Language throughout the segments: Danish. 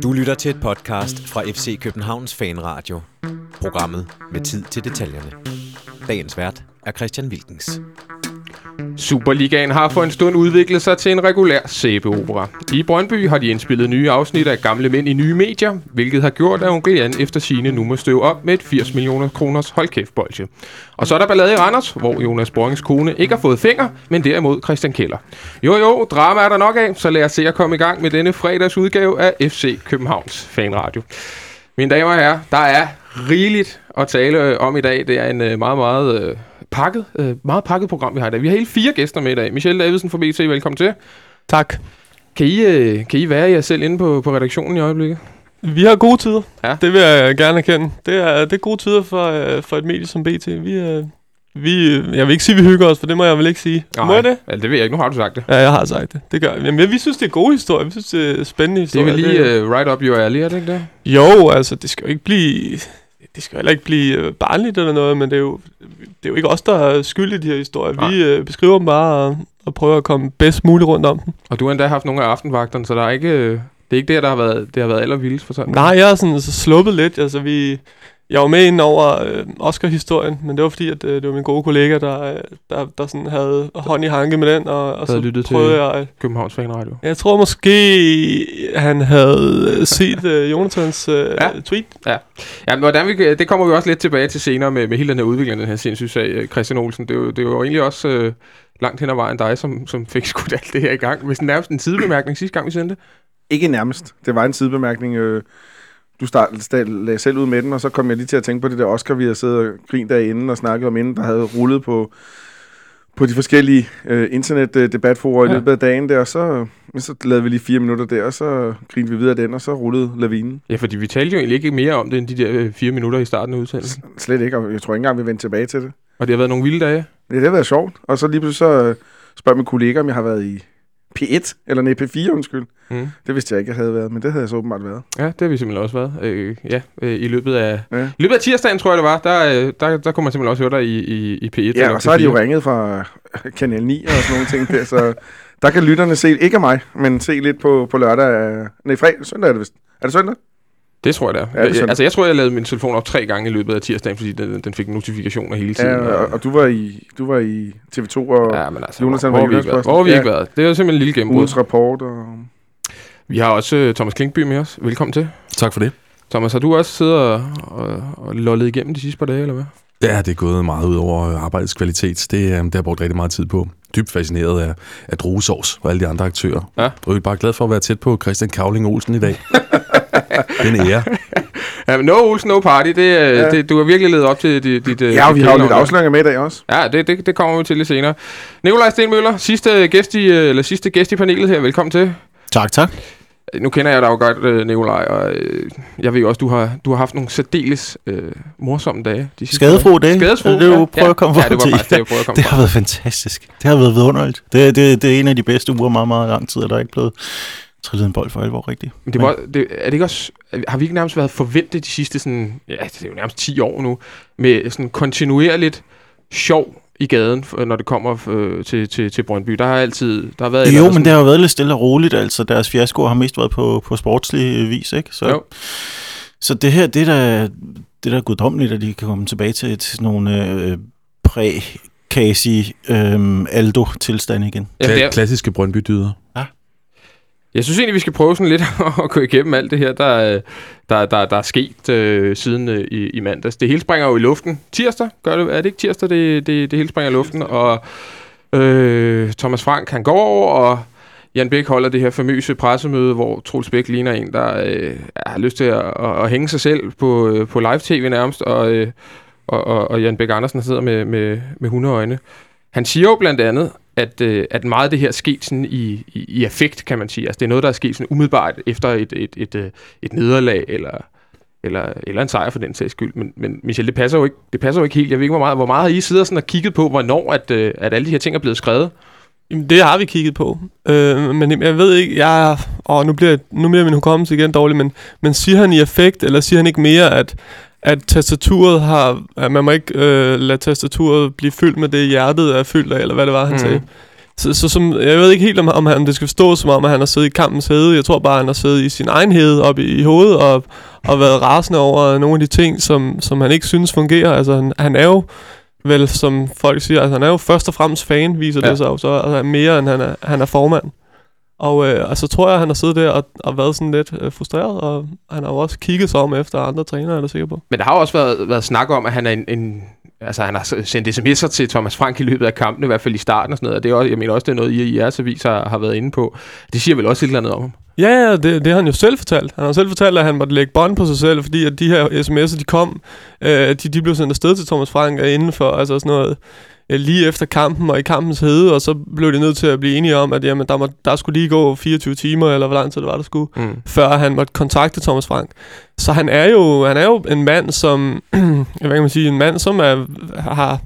Du lytter til et podcast fra FC Københavns Fanradio. Programmet med tid til detaljerne. Dagens vært er Christian Wilkens. Superligaen har for en stund udviklet sig til en regulær sæbeopera. I Brøndby har de indspillet nye afsnit af Gamle Mænd i nye medier, hvilket har gjort, at onkel Jan efter sine nu må støve op med et 80 millioner kroners holdkæftbolge. Og så er der ballade i Randers, hvor Jonas Borgens kone ikke har fået fingre, men derimod Christian Keller. Jo jo, drama er der nok af, så lad os se at komme i gang med denne fredags udgave af FC Københavns Fanradio. Mine damer og herrer, der er rigeligt at tale øh, om i dag. Det er en øh, meget, meget øh, pakket, øh, meget pakket program, vi har i dag. Vi har hele fire gæster med i dag. Michelle Davidsen fra BT, velkommen til. Tak. Kan I, øh, kan I være jer selv inde på, på redaktionen i øjeblikket? Vi har gode tider. Ja. Det vil jeg gerne erkende. Det er, det er gode tider for, øh, for et medie som BT. Vi, øh, vi, øh, jeg vil ikke sige, at vi hygger os, for det må jeg vel ikke sige. Må jeg det? Altså, det ved jeg ikke. Nu har du sagt det. Ja, jeg har sagt det. Det gør jeg. Jamen, vi synes, det er gode historier. Vi synes, det er spændende Det er historier. vel lige uh, right up your alley, er det ikke det? Jo, altså, det skal jo ikke blive... Det skal heller ikke blive øh, barnligt eller noget, men det er, jo, det er jo ikke os, der er skyld i de her historier. Nej. Vi øh, beskriver dem bare og, og prøver at komme bedst muligt rundt om dem. Og du har endda haft nogle af aftenvagterne, så der er ikke, øh, det er ikke det, der har været, det har været allervildest for sådan. Nej, jeg har sådan så sluppet lidt. Altså, vi, jeg var med ind over øh, Oscar-historien, men det var fordi, at øh, det var min gode kollega, der, øh, der, der sådan havde hånd i hanke med den, og, og så lyttet til- prøvede jeg... Københavns Fanradio. Jeg tror måske, han havde øh, set øh, Jonathans øh, Ja. ja. tweet. Ja, men hvordan vi, det kommer vi også lidt tilbage til senere med, med hele den her udvikling, den her sindssyge sag, øh, Christian Olsen. Det er jo, det er jo egentlig også øh, langt hen ad vejen dig, som, som fik skudt alt det her i gang. Hvis nærmest en sidebemærkning sidste gang, vi sendte. Ikke nærmest. Det var en sidebemærkning. Øh, du start, start, lagde selv ud med den, og så kom jeg lige til at tænke på det der Oscar, vi havde siddet og grint derinde og snakket om inden, der havde rullet på, på de forskellige øh, internetdebatforer Ja. i løbet af dagen der, og så, så lavede vi lige fire minutter der, og så grinte vi videre den, og så rullede lavinen. Ja, fordi vi talte jo egentlig ikke mere om det, end de der øh, fire minutter i starten af udsendelsen. Slet ikke, og jeg tror ikke engang, vi vendte tilbage til det. Og det har været nogle vilde dage. Ja, det har været sjovt. Og så lige pludselig så øh, spørger min kollega, om jeg har været i P1, eller nej, P4, undskyld. Mm. Det vidste jeg ikke, jeg havde været, men det havde jeg så åbenbart været. Ja, det har vi simpelthen også været. Øh, ja, øh, i løbet af... Ja. I løbet af tirsdagen, tror jeg det var, der, øh, der, der kunne man simpelthen også høre dig i, i, i P1. Ja, og så har de jo P4. ringet fra Kanal 9 og sådan nogle ting der, så der kan lytterne se, ikke af mig, men se lidt på, på lørdag. øh, Nej, fredag, søndag er det vist. Er det søndag? Det tror jeg, det er. Det sådan. altså, jeg tror, jeg lavede min telefon op tre gange i løbet af tirsdagen, fordi den, den fik notifikationer hele tiden. Ja, og, og du var i, du var i TV2 og ja, men altså, Jonas, hvor, han var vi ikke været? Hvor har vi Ja. ikke været? Det er jo simpelthen en lille gennembrud. ugens rapport. Og... Vi har også øh, Thomas Klinkby med os. Velkommen til. Tak for det. Thomas, har du også siddet og, og, og lollet igennem de sidste par dage, eller hvad? Ja, det er gået meget ud over arbejdets kvalitet. Det, øh, det har jeg brugt rigtig meget tid på. Dybt fascineret af, af druesovs og alle de andre aktører. Ja. Og jeg er bare glad for at være tæt på Christian Kavling Olsen i dag. det er en ære. Ja, men no Olsen, no party. Det, ja. Ja. det, du har virkelig levet op til dit... dit øh, Ja, og vi har jo lidt afsløringer med i dag også. Ja, det, det, det kommer vi til lidt senere. Nikolaj Stenmøller, sidste gæst, i, øh, eller sidste gæst i panelet her. Velkommen til. Tak, tak. Nu kender jeg dig jo godt, øh, Nikolaj, og øh, jeg ved jo også, du har, du har haft nogle særdeles øh, morsomme dage. De Skadefro dag. Skadesfro, Det er det, ja. du prøver at komme Ja, det var faktisk det, jeg prøvede at komme Det har været fantastisk. Det har været vidunderligt. Det, det, det er en af de bedste uger meget, meget lang tid, og der er ikke blevet trillet en bold for alvor rigtigt. Men det var, det, er det ikke også, har vi ikke nærmest været forventet de sidste sådan, ja, det er jo nærmest 10 år nu, med sådan kontinuerligt sjov i gaden, når det kommer øh, til, til, til Brøndby. Der har altid, der har været... Jo, men det har jo været lidt stille og roligt. Altså, deres fiasko har mest været på, på sportslig vis, ikke? Så, Jo. så det her, det er da, det er da guddommeligt, at de kan komme tilbage til, til nogle øh, præ Kasi øh, Aldo-tilstand igen. Ja, det Kla- er, klassiske Brøndby-dyder. Jeg synes egentlig, vi skal prøve sådan lidt at gå igennem alt det her, der, øh, der, der, der er sket øh, siden øh, i, i mandags. Det hele springer jo i luften. Tirsdag, gør det, er det ikke tirsdag, det, det, det hele springer i luften? Og øh, Thomas Frank, han går over, og Jan Bæk holder det her famøse pressemøde, hvor Troels Bæk ligner en, der øh, har lyst til at, at, at hænge sig selv på, øh, på live-tv nærmest, og, øh, og, og, og Jan Bæk Andersen sidder med, med, med hundeøjne. Han siger jo blandt andet, at, øh, at meget af det her er sket sådan i, i, i affekt, kan man sige. Altså det er noget, der er sket sådan umiddelbart efter et, et, et, et, et nederlag, eller, eller, eller en sejr for den sags skyld. Men, men Michel, det passer, jo ikke, det passer jo ikke helt. Jeg ved ikke, hvor meget, hvor meget har I siddet sådan og kigget på, hvornår at, øh, at alle de her ting er blevet skrevet? Jamen, det har vi kigget på. Øh, men jeg ved ikke, jeg... og nu bliver, nu bliver min hukommelse igen dårlig, men, men siger han i effekt, eller siger han ikke mere, at, at tastaturet har... At man må ikke øh, lade tastaturet blive fyldt med det, hjertet er fyldt af, eller hvad det var, han mm. sagde. Så, så som, jeg ved ikke helt, om, om han, det skal forstås som om, at han har siddet i kampens hede. Jeg tror bare, han har siddet i sin egen hede op i, i hovedet og, og været rasende over nogle af de ting, som, som han ikke synes fungerer. Altså, han, han er jo vel, som folk siger, altså, han er jo først og fremmest fan, viser. Ja. det sig jo så, altså, mere end han er, han er formand. Og øh, altså, tror jeg, at han har siddet der og, og været sådan lidt øh, frustreret, og han har jo også kigget sig om efter andre trænere, er jeg sikker på. Men der har jo også været, været snak om, at han er en, en altså han har sendt sms'er til Thomas Frank i løbet af kampen, i hvert fald i starten og sådan noget, og det er også, jeg mener også, det er noget, I i jeres avis har, har været inde på. Det siger vel også et eller andet om ham. Ja, ja, det, det har han jo selv fortalt. Han har selv fortalt, at han måtte lægge bånd på sig selv, fordi at de her sms'er, de kom, øh, de, de blev sendt afsted til Thomas Frank og inden for altså sådan noget, øh, lige efter kampen og i kampens hede, og så blev de nødt til at blive enige om, at jamen, der, må, der skulle lige gå 24 timer, eller hvor lang tid det var, der skulle, Mm. før han måtte kontakte Thomas Frank. Så han er jo, han er jo en mand, som, hvad kan man sige, en mand, som er, har,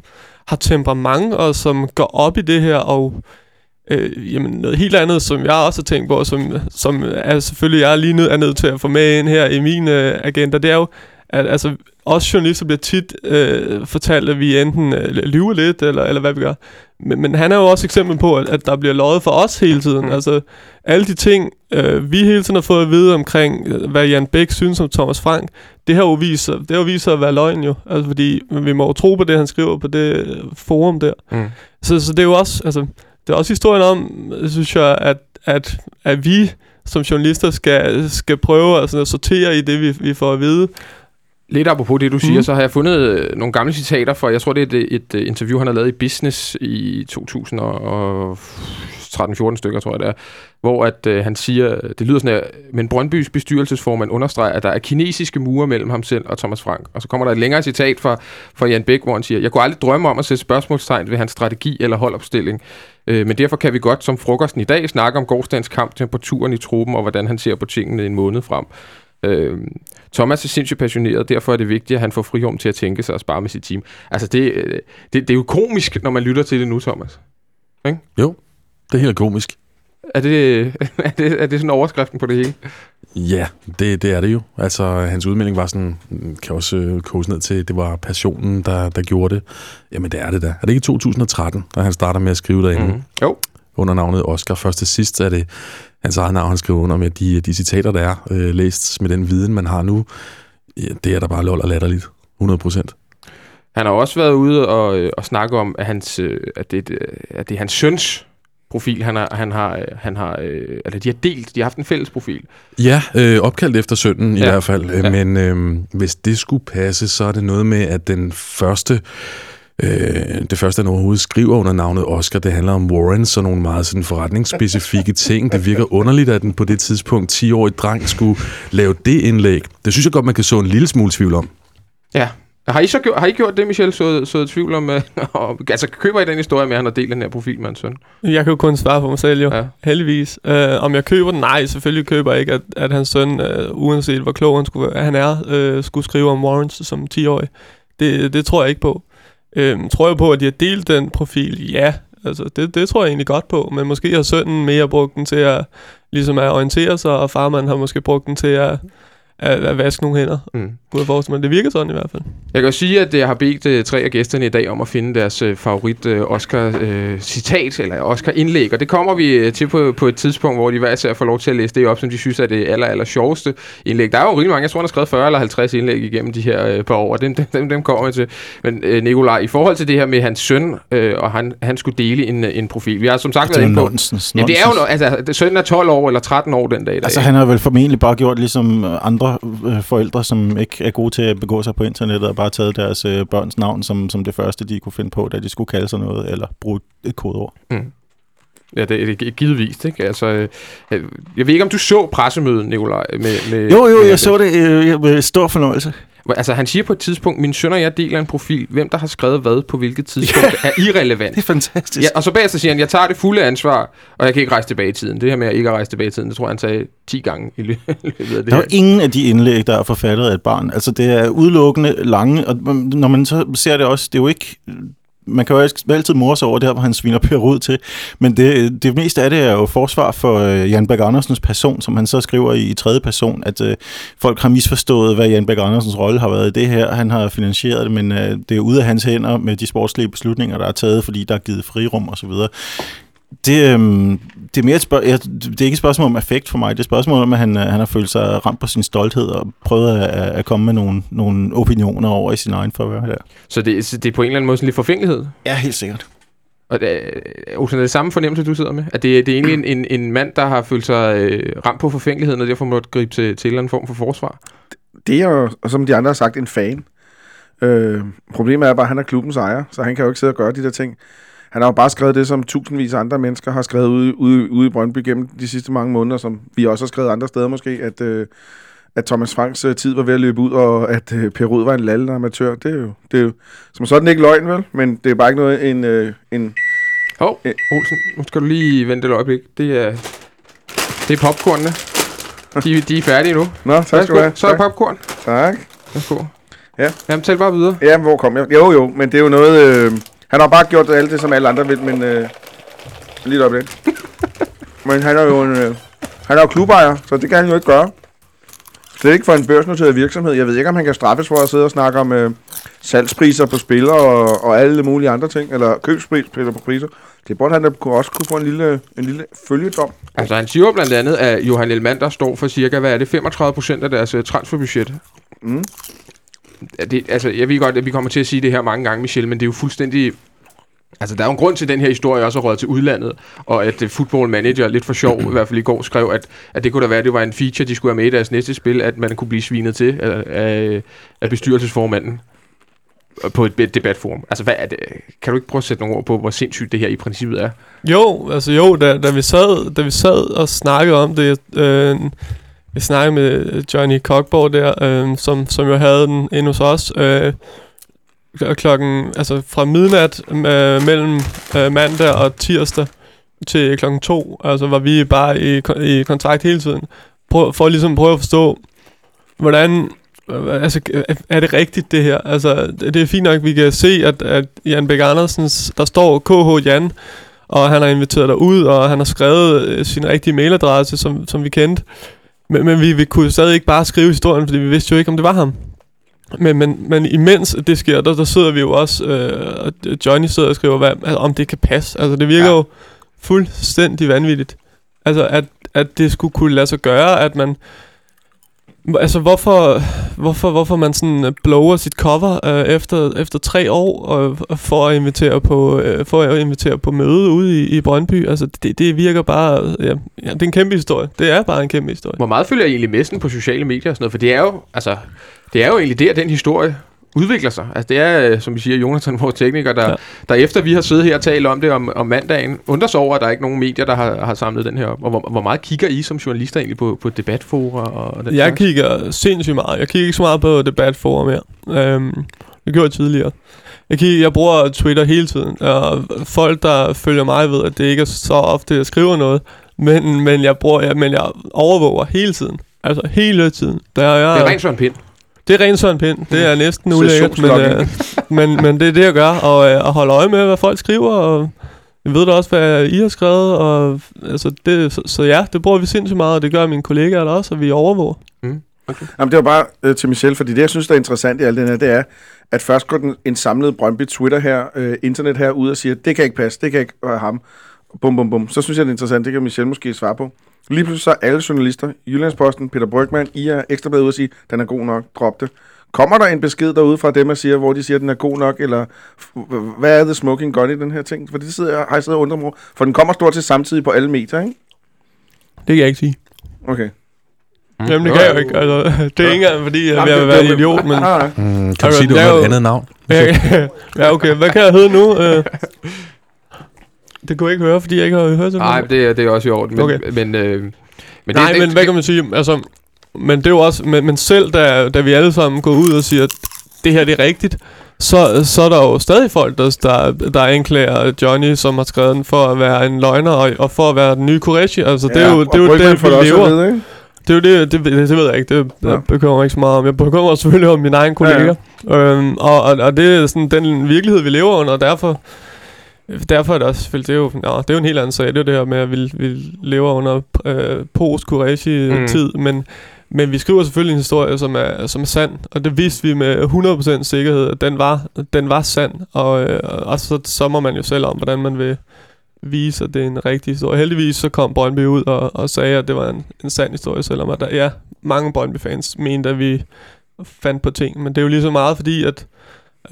har temperament, og som går op i det her, og øh, jamen noget helt andet, som jeg også har tænkt på, som, som er selvfølgelig jeg er lige nødt, er nødt til at få med ind her i min øh, agenda, det er jo, at altså, os journalister bliver tit øh, fortalt, at vi enten øh, lyver lidt, eller, eller hvad vi gør. Men, men han er jo også eksempel på, at, at der bliver løjet for os hele tiden. Mm. Altså, alle de ting, øh, vi hele tiden har fået at vide omkring, øh, hvad Jan Bæk synes om Thomas Frank, det har jo vist, sig- det har jo vist sig at være løgn jo. Altså, fordi vi må jo tro på det, han skriver på det øh, forum der. Mm. Så, så det er jo også, altså, det er også historien om, synes jeg, at, at, at vi som journalister skal, skal prøve at, sådan, at sortere i det, vi, vi får at vide. Lidt apropos det, du siger, Mhm. så har jeg fundet øh, nogle gamle citater fra, jeg tror, det er et, et, øh, interview, han har lavet i Business i 2013-14 stykker, tror jeg det er, hvor at, øh, han siger, det lyder sådan her, men Brøndbys bestyrelsesformand understreger, at der er kinesiske mure mellem ham selv og Thomas Frank. Og så kommer der et længere citat fra, fra Jan Bæk, hvor han siger, jeg kunne aldrig drømme om at sætte spørgsmålstegn ved hans strategi eller holdopstilling. Øh, men derfor kan vi godt som frokosten i dag snakke om gårdsdagens kamp, temperaturen i truppen og hvordan han ser på tingene en måned frem. Øh, Thomas er sindssygt passioneret, derfor er det vigtigt, at han får frirum til at tænke sig og spare med sit team. Altså, det, øh, det, det er jo komisk, når man lytter til det nu, Thomas. Det er helt komisk. Er det, er det, er det sådan overskriften på det hele? Ja, det, det er det jo. Altså, hans udmelding var sådan, kan også øh, koges ned til, det var passionen, der, der gjorde det. Jamen, det er det da. Er det ikke i 2013, da han starter med at skrive derinde? Mm. Jo. Under navnet Oscar. Først til sidst er det hans eget navn, han skriver under med de, de citater, der er øh, læst med den viden, man har nu. Ja, det er da bare lol og latterligt. 100 procent. Han har også været ude og, øh, og snakke om, at, hans, øh, at, det, at det er hans søns profil, han har, han har, øh, han har øh, eller de har delt, de har haft en fælles profil. Ja, øh, opkaldt efter sønnen ja. i hvert fald. Ja. Men øh, hvis det skulle passe, så er det noget med, at den første... Øh, det første, han overhovedet skriver under navnet Oscar, det handler om Warrens og nogle meget sådan forretningsspecifikke ting. Det virker underligt, at den på det tidspunkt 10-årig dreng skulle lave det indlæg. Det synes jeg godt, man kan så en lille smule tvivl om. Ja. Har I så gjort, har I gjort det, Michelle, så, så tvivl om, øh, og, altså køber I den historie med, at han har delt den her profil med hans søn? Jeg kan jo kun svare for mig selv jo, Ja. heldigvis. Uh, om jeg køber den? Nej, selvfølgelig køber jeg ikke, at, at hans søn, uh, uanset hvor klog han, skulle, han er, uh, skulle skrive om Warrens som 10-årig. Det, det tror jeg ikke på. Øhm, tror jeg på, at de har delt den profil? Ja, altså det, det tror jeg egentlig godt på. Men måske har sønnen mere brugt den til at, ligesom at orientere sig, og farmand har måske brugt den til at, at, at vaske nogle hænder. Mm. Kunne jeg forestille mig. Det virker sådan i hvert fald. Jeg kan jo sige, at jeg har bedt uh, tre af gæsterne i dag om at finde deres uh, favorit uh, Oscar-citat, eller Oscar-indlæg, og det kommer vi uh, til på, på et tidspunkt, hvor de hver især får lov til at læse det op, som de synes er det aller, aller sjoveste indlæg. Der er jo rigtig mange, jeg tror, han har skrevet 40 eller 50 indlæg igennem de her uh, par år, og dem, dem, dem, dem kommer vi til. Men uh, Nikolaj, i forhold til det her med hans søn, uh, og han, han skulle dele en, en profil, vi har som sagt Det er været inde på... nonsens. Ja, det er jo, altså, sønnen er 12 år eller 13 år den dag i dag. Altså, han har vel formentlig bare gjort ligesom øh, andre øh, forældre, som ikke er gode til at begå sig på internettet, og bare taget deres øh, børns navn som, som det første, de kunne finde på, da de skulle kalde sig noget, eller bruge et kodeord. Ja, det er givetvis, ikke? Altså, øh, jeg ved ikke, om du så pressemødet, Nikolaj, med, med Jo, jo, med jeg så det øh, med stor fornøjelse. Altså, han siger på et tidspunkt, min søn og jeg deler en profil. Hvem der har skrevet hvad på hvilket tidspunkt er irrelevant. Det er fantastisk. Ja, og så bagefter siger han, jeg tager det fulde ansvar, og jeg kan ikke rejse tilbage i tiden. Det her med at ikke rejse tilbage i tiden, det tror jeg, han sagde 10 gange i lø- løbet af det Der er her. ingen af de indlæg, der er forfattet af et barn. Altså, det er udelukkende lange, og når man så ser det også, det er jo ikke... Man kan jo altid morse over det her, hvor han sviner Per Rud til, men det, det meste af det er jo forsvar for øh, Jan Berg Andersens person, som han så skriver i, i tredje person, at øh, folk har misforstået, hvad Jan Berg Andersens rolle har været i det her. Han har finansieret det, men øh, det er ude af hans hænder med de sportslige beslutninger, der er taget, fordi der er givet frirum osv. Det, øhm, det er mere et, spørg- jeg, det er ikke et spørgsmål om affekt for mig. Det er et spørgsmål om, at han, øh, han har følt sig ramt på sin stolthed og prøvet at, at komme med nogle, nogle opinioner over i sin egen forvør der. Så det, så det er på en eller anden måde sådan lidt forfængelighed. Ja, helt sikkert. Og det, er- Olsen, er det samme fornemmelse, du sidder med? At det, det er egentlig en, en, en mand, der har følt sig øh, ramt på forfængeligheden, og derfor måtte gribe til, til en eller anden form for forsvar? Det er jo, som de andre har sagt, en fan. Øh, problemet er bare, at han er klubbens ejer, så han kan jo ikke sidde og gøre de der ting. Han har jo bare skrevet det, som tusindvis af andre mennesker har skrevet ude, ude, ude i Brøndby gennem de sidste mange måneder, som vi også har skrevet andre steder måske, at, øh, at Thomas Franks øh, tid var ved at løbe ud, og at øh, Per Rud var en lallende amatør. Det er jo, det er jo som sådan ikke løgn, vel? Men det er bare ikke noget, en, øh, en Hov, Øh. Olsen, nu skal du lige vente et øjeblik. Det er, det er popcornene. De, de er færdige nu. Nå, tak skal du have. Så er der popcorn. Tak. Værsgo. Ja. Jamen, tal bare videre. Ja, hvor kom jeg? Jo, jo, men det er jo noget... Øh, han har bare gjort alt det, som alle andre vil, men... Øh, lige op det. men han er jo en... Øh, han er jo klubejer, så det kan han jo ikke gøre. Er ikke for en børsnoteret virksomhed. Jeg ved ikke, om han kan straffes for at sidde og snakke om øh, salgspriser på spillere og, og alle mulige andre ting, eller købspriser på priser. Det burde han da også kunne få en lille, en lille følgetom. Altså, han siger jo blandt andet, at Johan Elmander står for cirka, hvad er det, 35 procent af deres uh, transferbudget. Mm. Det, altså, jeg ved godt, at vi kommer til at sige det her mange gange, Michel, men det er jo fuldstændig... Altså, der er jo en grund til, at den her historie også er røget til udlandet, og at øh, Football Manager, lidt for sjov, i hvert fald i går, skrev, at, at det kunne da være, at det var en feature, de skulle have med i deres næste spil, at man kunne blive svinet til af, af, bestyrelsesformanden på et debatforum. Altså, hvad er det? Kan du ikke prøve at sætte nogle ord på, hvor sindssygt det her i princippet er? Jo, altså jo, da, da, vi, sad, da vi sad og snakkede om det, øh, jeg snakkede med øh, Johnny Cockborg der, øh, som, som jo havde den inde hos os, øh, klokken, altså fra midnat øh, mellem øh, mandag og tirsdag til klokken to, altså var vi bare i, i kontakt hele tiden, Prøv, for at ligesom prøve at forstå, hvordan, øh, altså øh, er det rigtigt det her? Altså det, er fint nok, at vi kan se, at, at Jan Bæk Andersens, der står KH Jan, og han har inviteret dig ud, og han har skrevet øh, sin rigtige mailadresse, som, som vi kendte. Men, men vi, vi kunne stadig ikke bare skrive historien, fordi vi vidste jo ikke, om det var ham. Men, men, men imens det sker, der, der sidder vi jo også, øh, og Johnny sidder og skriver, hvad, altså, om det kan passe. Altså det virker Ja. jo fuldstændig vanvittigt. Altså at, at det skulle kunne lade sig gøre, at man... Altså hvorfor, hvorfor, hvorfor man sådan øh, blower sit cover øh, efter, efter tre år og, og for at invitere på øh, for at invitere på møde ude i, i Brøndby. Altså det, det virker bare ja, ja, det er en kæmpe historie. Det er bare en kæmpe historie. Hvor meget følger I egentlig med på sociale medier og sådan noget? For det er jo, altså, det er jo egentlig der, den historie udvikler sig. Altså det er, øh, som vi siger, Jonathan, vores tekniker, der, ja. Der efter vi har siddet her og talt om det om, om mandagen, undrer sig over, at der er ikke nogen medier, der har, har samlet den her op. Og hvor, hvor meget kigger I som journalister egentlig på, på debatfora og den Jeg slags? kigger sindssygt meget. Jeg kigger ikke så meget på debatforum mere. Øhm, det gjorde jeg tidligere. Jeg, kigger, jeg bruger Twitter hele tiden, og folk, der følger mig, ved, at det ikke er så ofte, jeg skriver noget, men, men, jeg, bruger, jeg, men jeg overvåger hele tiden. Altså hele tiden. Der er, Det er rent Søren Pind. Det er rent Søren Pind. Det er næsten ulækkert, men, øh, men, men det er det, jeg gør. Og, øh, og holde øje med, hvad folk skriver, og jeg ved da også, hvad I har skrevet. Og, altså det, så, så ja, det bruger vi sindssygt meget, og det gør mine kollegaer der også, og vi overvåger. Jamen, det var bare øh, til Michel, fordi det, jeg synes, der er interessant i alt det her, det er, at først går den, en samlet Brøndby Twitter her, øh, internet her, ud og siger, det kan ikke passe, det kan ikke være ham. Bum, bum, bum. Så synes jeg, det er interessant, det kan Michel måske svare på. Lige pludselig så er alle journalister, Jyllandsposten, Peter Brygman, I er ekstrabladet ud og sige, den er god nok, drop det. Kommer der en besked derude fra dem, der siger, hvor de siger, at den er god nok, eller hvad er the smoking gun i den her ting? For det sidder, jeg- har jeg siddet og undret mig. For den kommer stort set samtidig på alle medier, ikke? Det kan jeg ikke sige. Okay. Mm. Jamen, det kan jeg jo ikke. Altså, det er ikke engang, fordi jeg vil det- være det- en idiot, men... Mm, kan du Altså, sige, det det var jo- et andet navn? ja, okay. Hvad kan jeg hedde nu? Øh, det kunne jeg ikke høre, fordi jeg ikke har hørt det. Nej, det, er- det er også i orden. Men, Okay. men, øh, men Nej, det, men hvad kan man sige? Altså, men det er jo også... Men, men selv da, da vi alle sammen går ud og siger, at det her det er rigtigt, så, så er der jo stadig folk, der, der, der anklager Johnny, som har skrevet den, for at være en løgner, og, og for at være den nye Qureshi. Altså, det er jo det, er jo det vi lever. ikke? Det er jo det, det, det, det ved jeg ikke, det Ja. jeg bekymrer mig ikke så meget om. Jeg bekymrer mig selvfølgelig om mine egne kolleger. Ja, ja. Øhm, og, og, og det er sådan den virkelighed, vi lever under, og derfor, derfor er det også det er jo, nå, det er jo en helt anden sag, det er jo det her med, at vi, vi lever under øh, post Mm. tid men, men vi skriver selvfølgelig en historie, som er, som er sand, og det vidste vi med 100% sikkerhed, at den var, den var sand, og, øh, og så, så må man jo selv om, hvordan man vil vise, at det er en rigtig historie. Heldigvis så kom Brøndby ud og, og sagde, at det var en, en sand historie, selvom at der, ja, mange Brøndby-fans mente, at vi fandt på ting. Men det er jo lige så meget fordi, at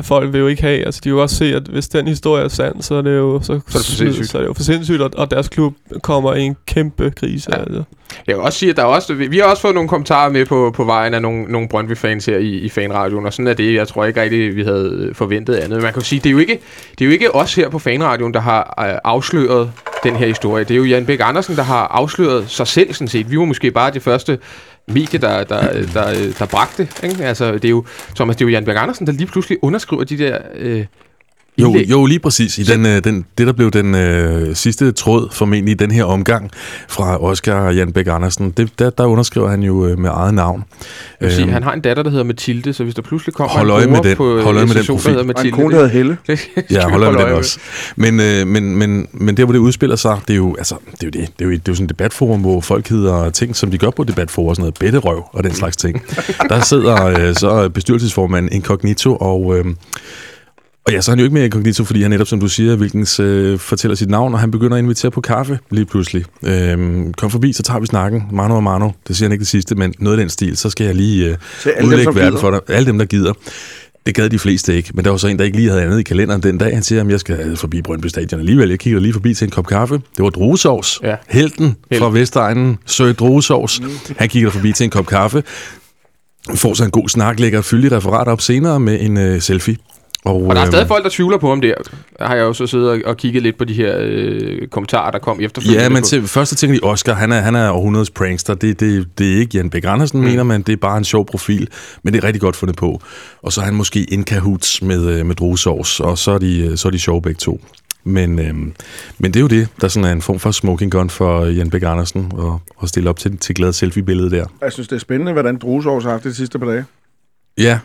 folk vil jo ikke have, altså de vil jo også se, at hvis den historie er sand, så er det jo, så, Så er det for sindssygt. så er det jo for sindssygt, og, og deres klub kommer i en kæmpe krise. Ja. Altså. Jeg vil også sige, at der er også, vi har også fået nogle kommentarer med på, på vejen af nogle, nogle Brøndby-fans her i, i fanradioen, og sådan er det. Jeg tror ikke rigtig, vi havde forventet andet. Man kan jo sige, det er jo ikke, det er jo ikke os her på fanradioen, der har øh, afsløret den her historie. Det er jo Jan Bæk Andersen, der har afsløret sig selv, sådan set. Vi var måske bare det første medie, der, der, der, der bragte. Ikke? Altså, det er jo, Thomas, det er jo Jan Berg Andersen, der lige pludselig underskriver de der øh, jo, jo, lige præcis. I den, øh, den, det, der blev den øh, sidste tråd, formentlig i den her omgang, fra Oscar og Jan Bæk Andersen, det, der, der underskriver han jo øh, med eget navn. Jeg vil sige, Øhm, han har en datter, der hedder Mathilde, så hvis der pludselig kommer Hold en øje med bror den. på Hold øje med den SSO, der profil. hedder Og en Mathilde, kone, der hedder Helle. det, Ja, hold øje med den også. Men, øh, men, men, men der, hvor det udspiller sig, det er jo, altså, det er jo, det. Det er jo, det er jo sådan et debatforum, hvor folk hedder ting, som de gør på debatforum, og sådan noget bedterøv og den slags ting. Der sidder øh, så bestyrelsesformanden Incognito, og, øh, og ja, så er han jo ikke mere Incognito, fordi han netop, som du siger, Wilkens øh, fortæller sit navn, og han begynder at invitere på kaffe lige pludselig. Øh, kom forbi, så tager vi snakken. Mano og Mano, det siger han ikke det sidste, men noget i den stil, så skal jeg lige øh, dem, udlægge verden gider. for dig. Alle dem, der gider. Det gad de fleste ikke, men der var så en, der ikke lige havde andet i kalenderen den dag. Han siger, at jeg skal forbi Brøndby Stadion alligevel. Jeg kigger lige forbi til en kop kaffe. Det var druesovs. Ja. Helten Helt. fra Vestegnen søg druesovs. Han kigger forbi til en kop kaffe. Får så en god snak, lægger et fyldigt referat op senere med en øh, selfie. Og, Og der er øhm, stadig folk, der tvivler på ham der. Der har jeg jo så siddet og, og kigget lidt på de her øh, kommentarer, der kom efterfølgende. Ja, men til, først så tænker de, Oscar, han er, han er århundredets prankster. Det, det, det er ikke Jan Bæk Andersen, mm. mener man. Det er bare en sjov profil. Men det er rigtig godt fundet på. Og så er han måske in cahoots med, øh, med druesovs, og så er, de, øh, så er de sjove begge to. Men, øhm, men det er jo det, der sådan er en form for smoking gun for Jan Bæk Andersen, og, og stille op til, til glad selfie-billede der. Jeg synes, det er spændende, hvordan Druesovs har haft det de sidste par dage. Ja,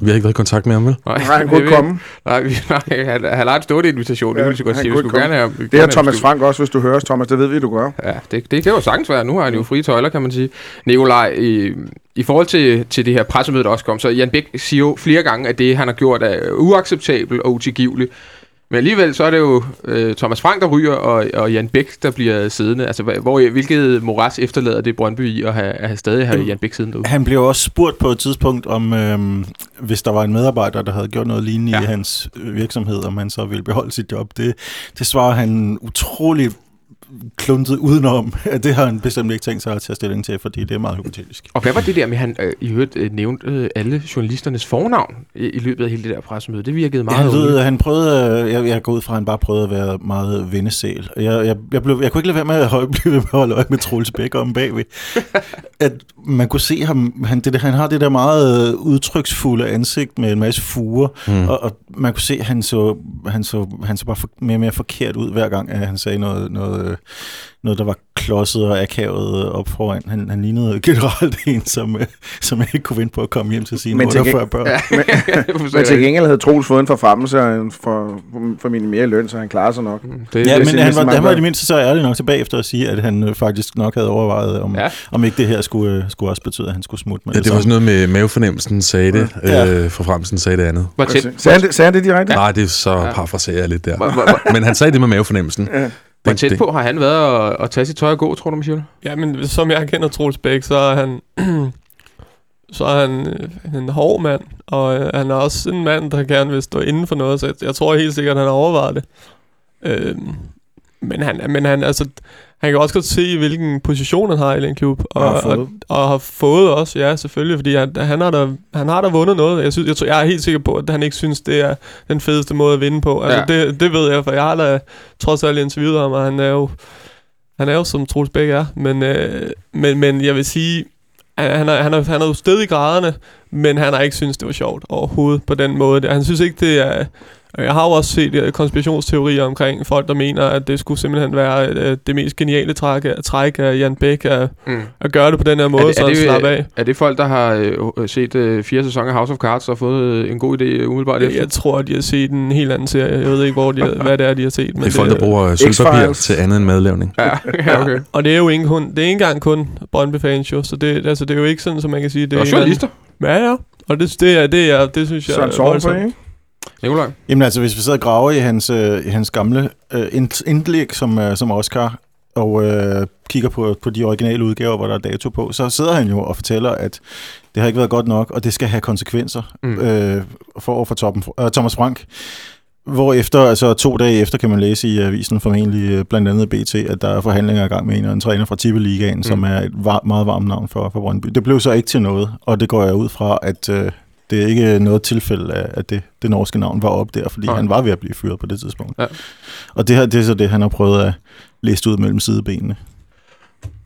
vi har ikke været i kontakt med ham, vel? Nej, Nej, han det kunne ikke jeg komme. Nej, vi, nej han, han har et stort invitation, det Ja, vil jeg så godt han sige. Vi skulle gerne have... Det er have Thomas beskyldt- Frank også, hvis du hører os, Thomas. Det ved vi, du gør. Ja, det, det kan jo sagtens være. Nu har han jo frie tøjler, kan man sige. Nikolaj, i, i forhold til, til det her pressemøde, der også kom, så Jan Bæk siger jo flere gange, at det, han har gjort, er uacceptabelt og utilgiveligt. Men alligevel så er det jo øh, Thomas Frank, der ryger, og, og Jan Bæk, der bliver siddende. Altså, hvor, hvilket moras efterlader det Brøndby i at have, at have stadig have Jan Bæk siddende derude? Han blev også spurgt på et tidspunkt om, øhm, hvis der var en medarbejder, der havde gjort noget lignende Ja. ja. i hans øh, virksomhed, om han så ville beholde sit job. Det, det svarer han utrolig kluntet udenom. at Det har han bestemt ikke tænkt sig at tage stilling til, fordi det er meget hypotetisk. Og hvad var det der med, at han øh, i øvrigt øh, nævnte øh, alle journalisternes fornavn i, i løbet af hele det der pressemøde? Det virkede Ja, meget han, lød, han prøvede, øh, jeg, jeg går ud fra, at han bare prøvede at være meget vendesæl. Jeg, jeg, jeg, blev, jeg kunne ikke lade være med at holde, blive ved med at holde øje med Troels Bæk om bagved. At man kunne se ham, han, det, han har det der meget øh, udtryksfulde ansigt med en masse fuger, Mm. og, og man kunne se, at han så, han så, han så bare for, mere og mere forkert ud, hver gang at han sagde noget, noget, øh, noget der var klodset og akavet op foran. Han, han lignede generelt en, som, øh, som ikke kunne vente på at komme hjem til sine Men til 48 børn. Ja, Men, men til ikke. gengæld havde Troels fået en forfremmelse og en for, formentlig mere løn, så han klarer sig nok. Det, Ja, det, men han var, han var i det mindste så ærlig nok tilbage efter at sige, at han øh, faktisk nok havde overvejet, om, Ja. om ikke det her skulle, øh, skulle også betyde, at han skulle smutte med Ja, det var samme. sådan noget med mavefornemmelsen sagde det, Ja. øh, forfremmelsen sagde det andet. Tæt, Sagde han det, sagde han det direkte? Nej, det er så Ja. parafraserer jeg lidt der. Men han sagde det med mavefornemmelsen. Ja. Hvor Det- tæt det- på har han været at, at tage sit tøj og gå, tror du, Michel? Ja, men som jeg kender Troels Bæk, så er han... så er han øh, en hård mand, og øh, han er også en mand, der gerne vil stå inden for noget, så jeg, jeg tror helt sikkert, at han har overvejet det. Øh, men han, men han, altså, han kan også godt se, hvilken position han har i den klub, og, Og har fået. og, og har fået også, ja, selvfølgelig, fordi han, han, har, da, han har da vundet noget. Jeg, synes, jeg, tror, jeg er helt sikker på, at han ikke synes, det er den fedeste måde at vinde på. Altså, Ja. det, det ved jeg, for jeg har da trods alt interviewet ham, og han er jo, han er jo som Troels Bæk er, men, øh, men, men jeg vil sige, han, han, er, han, er, han er jo sted i graderne, men han har ikke synes det var sjovt overhovedet på den måde. Han synes ikke, det er... Jeg har jo også set øh, konspirationsteorier omkring folk, der mener, at det skulle simpelthen være øh, det mest geniale træk, træk af Jan Bæk at, Mm. at gøre det på den her måde, det- så han slapper af. Er det folk, der har øh, set øh, fire sæsoner af House of Cards og fået øh, en god idé øh, umiddelbart efter? Jeg tror, at de har set en helt anden serie. Jeg ved ikke, hvor de har, hvad det er, de har set. Men Det er folk, der bruger sølvpapir til andet end madlavning. Ja, ja, okay. Og det er jo ikke kun, det er ikke engang kun Brøndby-fans jo, så det, altså, det er jo ikke sådan, som man kan sige, det Det er journalister. Ja, ja. Og det, det, er, det, er, det synes jeg Søren er Sorgenfri, ikke? Nikolaj? Jamen altså, hvis vi sidder og graver i hans, øh, i hans gamle øh, ind- indlæg som, øh, som Oscar, og øh, kigger på, på de originale udgaver, hvor der er dato på, så sidder han jo og fortæller, at det har ikke været godt nok, og det skal have konsekvenser Mm. øh, for over for Toppen, øh, Thomas Frank. Hvorefter, altså to dage efter, kan man læse i avisen formentlig, øh, blandt andet BT, at der er forhandlinger i gang med en, en træner fra Tippeligaen, mm. som er et var, meget varmt navn for, for Brøndby. Det blev så ikke til noget, og det går jeg ud fra, at øh, det er ikke noget tilfælde af, at det, det norske navn var op der, fordi Nej. Han var ved at blive fyret på det tidspunkt. Ja. Og det her, det er så det, han har prøvet at læse ud mellem sidebenene.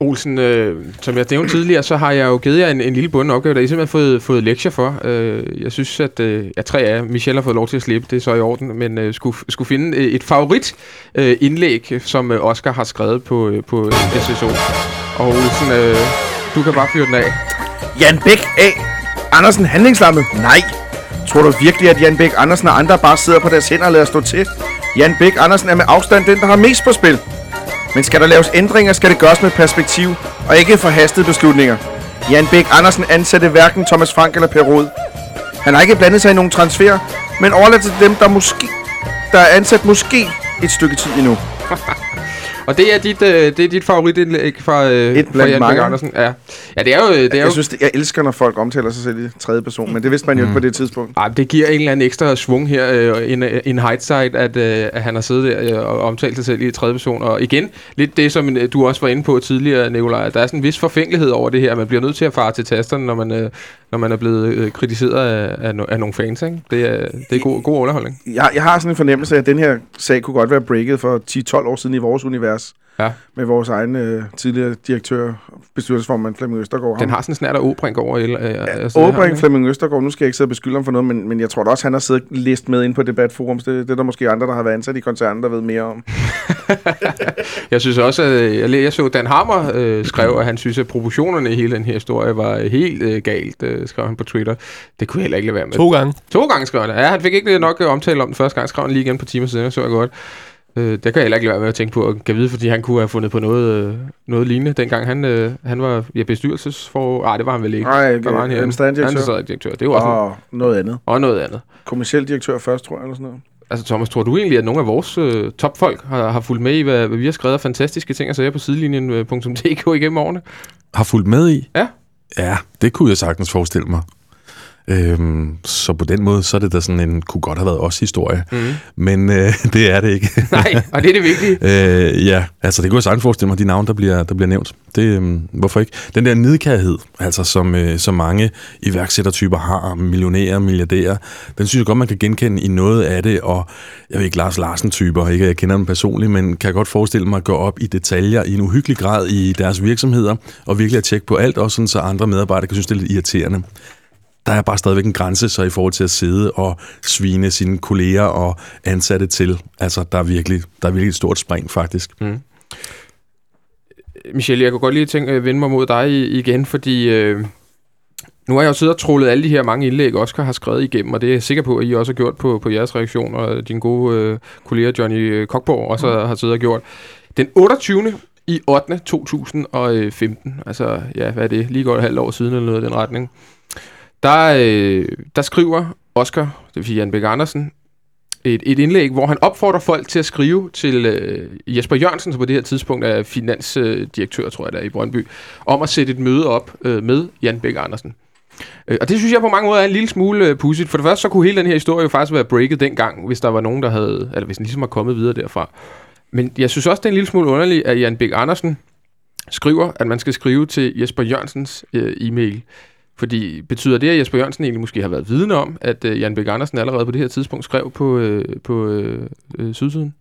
Olsen, øh, som jeg nævnte tidligere, så har jeg jo givet jer en, en lille bunden opgave, der I simpelthen har fået, fået lektier for. Øh, jeg synes, at øh, ja, tre af Michelle har fået lov til at slippe, det er så i orden, men øh, skulle, skulle finde øh, et favorit øh, indlæg, som øh, Oscar har skrevet på, øh, på SSO. Og Olsen, øh, du kan bare fyre den af. Jan Bæk A. Andersen handlingslammet? Nej. Tror du virkelig, at Jan Bæk Andersen og andre bare sidder på deres hænder og lader stå til? Jan Bæk Andersen er med afstand den, der har mest på spil. Men skal der laves ændringer, skal det gøres med perspektiv og ikke forhastede beslutninger. Jan Bæk Andersen ansatte hverken Thomas Frank eller Per Rod. Han har ikke blandet sig i nogen transfer, men overladt til dem, der måske der er ansat måske et stykke tid endnu. Og det er dit, øh, det er dit favoritindlæg fra, øh, Et fra blandt Jan Bæk mange. Andersen. Ja. ja, det er jo... Det er jo Jeg synes, det, jeg elsker, når folk omtaler sig selv i tredje person, men det vidste man jo ikke på det tidspunkt. Ej, det giver en eller anden ekstra svung her, øh, en, en hindsight, at, øh, at han har siddet der øh, og omtalt sig selv i tredje person. Og igen, lidt det, som øh, du også var inde på tidligere, Nikolaj, at der er sådan en vis forfængelighed over det her. Man bliver nødt til at fare til tasterne, når man, øh, når man er blevet øh, kritiseret af, af, no, af nogle fans. Ikke? Det er, det er god, god underholdning. Jeg, jeg har sådan en fornemmelse af, at den her sag kunne godt være breaket for 10-12 år siden i vores univers. Ja. Med vores egen øh, tidligere direktør, bestyrelsesformand Flemming Østergaard. Den har sådan snart af Åbrink over. Øh, Ja, altså, Åbring ikke? Flemming Østergaard, nu skal jeg ikke sidde og beskylde ham for noget, men, men jeg tror da også, han har siddet list med ind på debatforums. Det, det er der måske andre, der har været ansat i koncernen, der ved mere om. Jeg synes også, at øh, jeg, jeg så Dan Hammer øh, skrev, at han synes, at proportionerne i hele den her historie var øh, helt øh, galt, øh, skrev han på Twitter. Det kunne jeg heller ikke lade være med. To gange. To gange skrev han. Ja, han fik ikke nok øh, omtale om den første gang. Skrev han lige igen på timer siden, så jeg godt. Øh, det kan jeg heller ikke lade være med at tænke på at kan vide, fordi han kunne have fundet på noget, øh, noget lignende, dengang han, øh, han var ja, bestyrelsesfor... Nej, det var han vel ikke. Nej, Hvad var han her? administrerende direktør. Det var også en, Og noget andet. og noget andet. Kommerciel direktør først, tror jeg, eller sådan noget. Altså Thomas, tror du egentlig, at nogle af vores øh, topfolk har, har fulgt med i, hvad, hvad vi har skrevet af fantastiske ting og sager på sidelinjen.dk igennem årene? Har fulgt med i? Ja. Ja, det kunne jeg sagtens forestille mig. Øhm, så på den måde, så er det da sådan en, kunne godt have været også historie. Mm. Men øh, det er det ikke. Nej, og det er det vigtige. Øh, ja, altså det kunne jeg sagtens forestille mig, de navne, der bliver, der bliver nævnt. Det, øhm, hvorfor ikke? Den der nidkærhed, altså som, øh, som mange iværksættertyper har, millionærer, milliardærer, den synes jeg godt, man kan genkende i noget af det, og jeg ved ikke, Lars Larsen-typer, ikke jeg kender dem personligt, men kan godt forestille mig at gå op i detaljer i en uhyggelig grad i deres virksomheder, og virkelig at tjekke på alt, også sådan, så andre medarbejdere kan synes, det er lidt irriterende der er bare stadigvæk en grænse så i forhold til at sidde og svine sine kolleger og ansatte til. Altså, der er virkelig, der er virkelig et stort spring, faktisk. Mm. Michelle, jeg kunne godt lige tænke at vende mig mod dig igen, fordi øh, nu har jeg jo siddet og trollet alle de her mange indlæg, Oscar har skrevet igennem, og det er jeg sikker på, at I også har gjort på, på jeres reaktion, og din gode øh, kollega Johnny Kokborg også mm. har siddet og gjort. Den 28. i 8. 2015, altså ja, hvad er det, lige godt et halvt år siden eller noget i den retning, der, øh, der skriver Oscar, det vil sige Jan Bæk Andersen, et, et indlæg, hvor han opfordrer folk til at skrive til øh, Jesper Jørgensen, som på det her tidspunkt er finansdirektør, tror jeg, der i Brøndby, om at sætte et møde op øh, med Jan Bæk Andersen. Øh, og det synes jeg på mange måder er en lille smule øh, pudsigt. For det første, så kunne hele den her historie jo faktisk være breaket dengang, hvis der var nogen, der havde, eller hvis den ligesom var kommet videre derfra. Men jeg synes også, det er en lille smule underligt, at Jan Bæk Andersen skriver, at man skal skrive til Jesper Jørgensens øh, e-mail. Fordi betyder det, at Jesper Jørgensen egentlig måske har været vidne om, at øh, Jan Bæk Andersen allerede på det her tidspunkt skrev på, øh, på øh, øh, Sydsiden?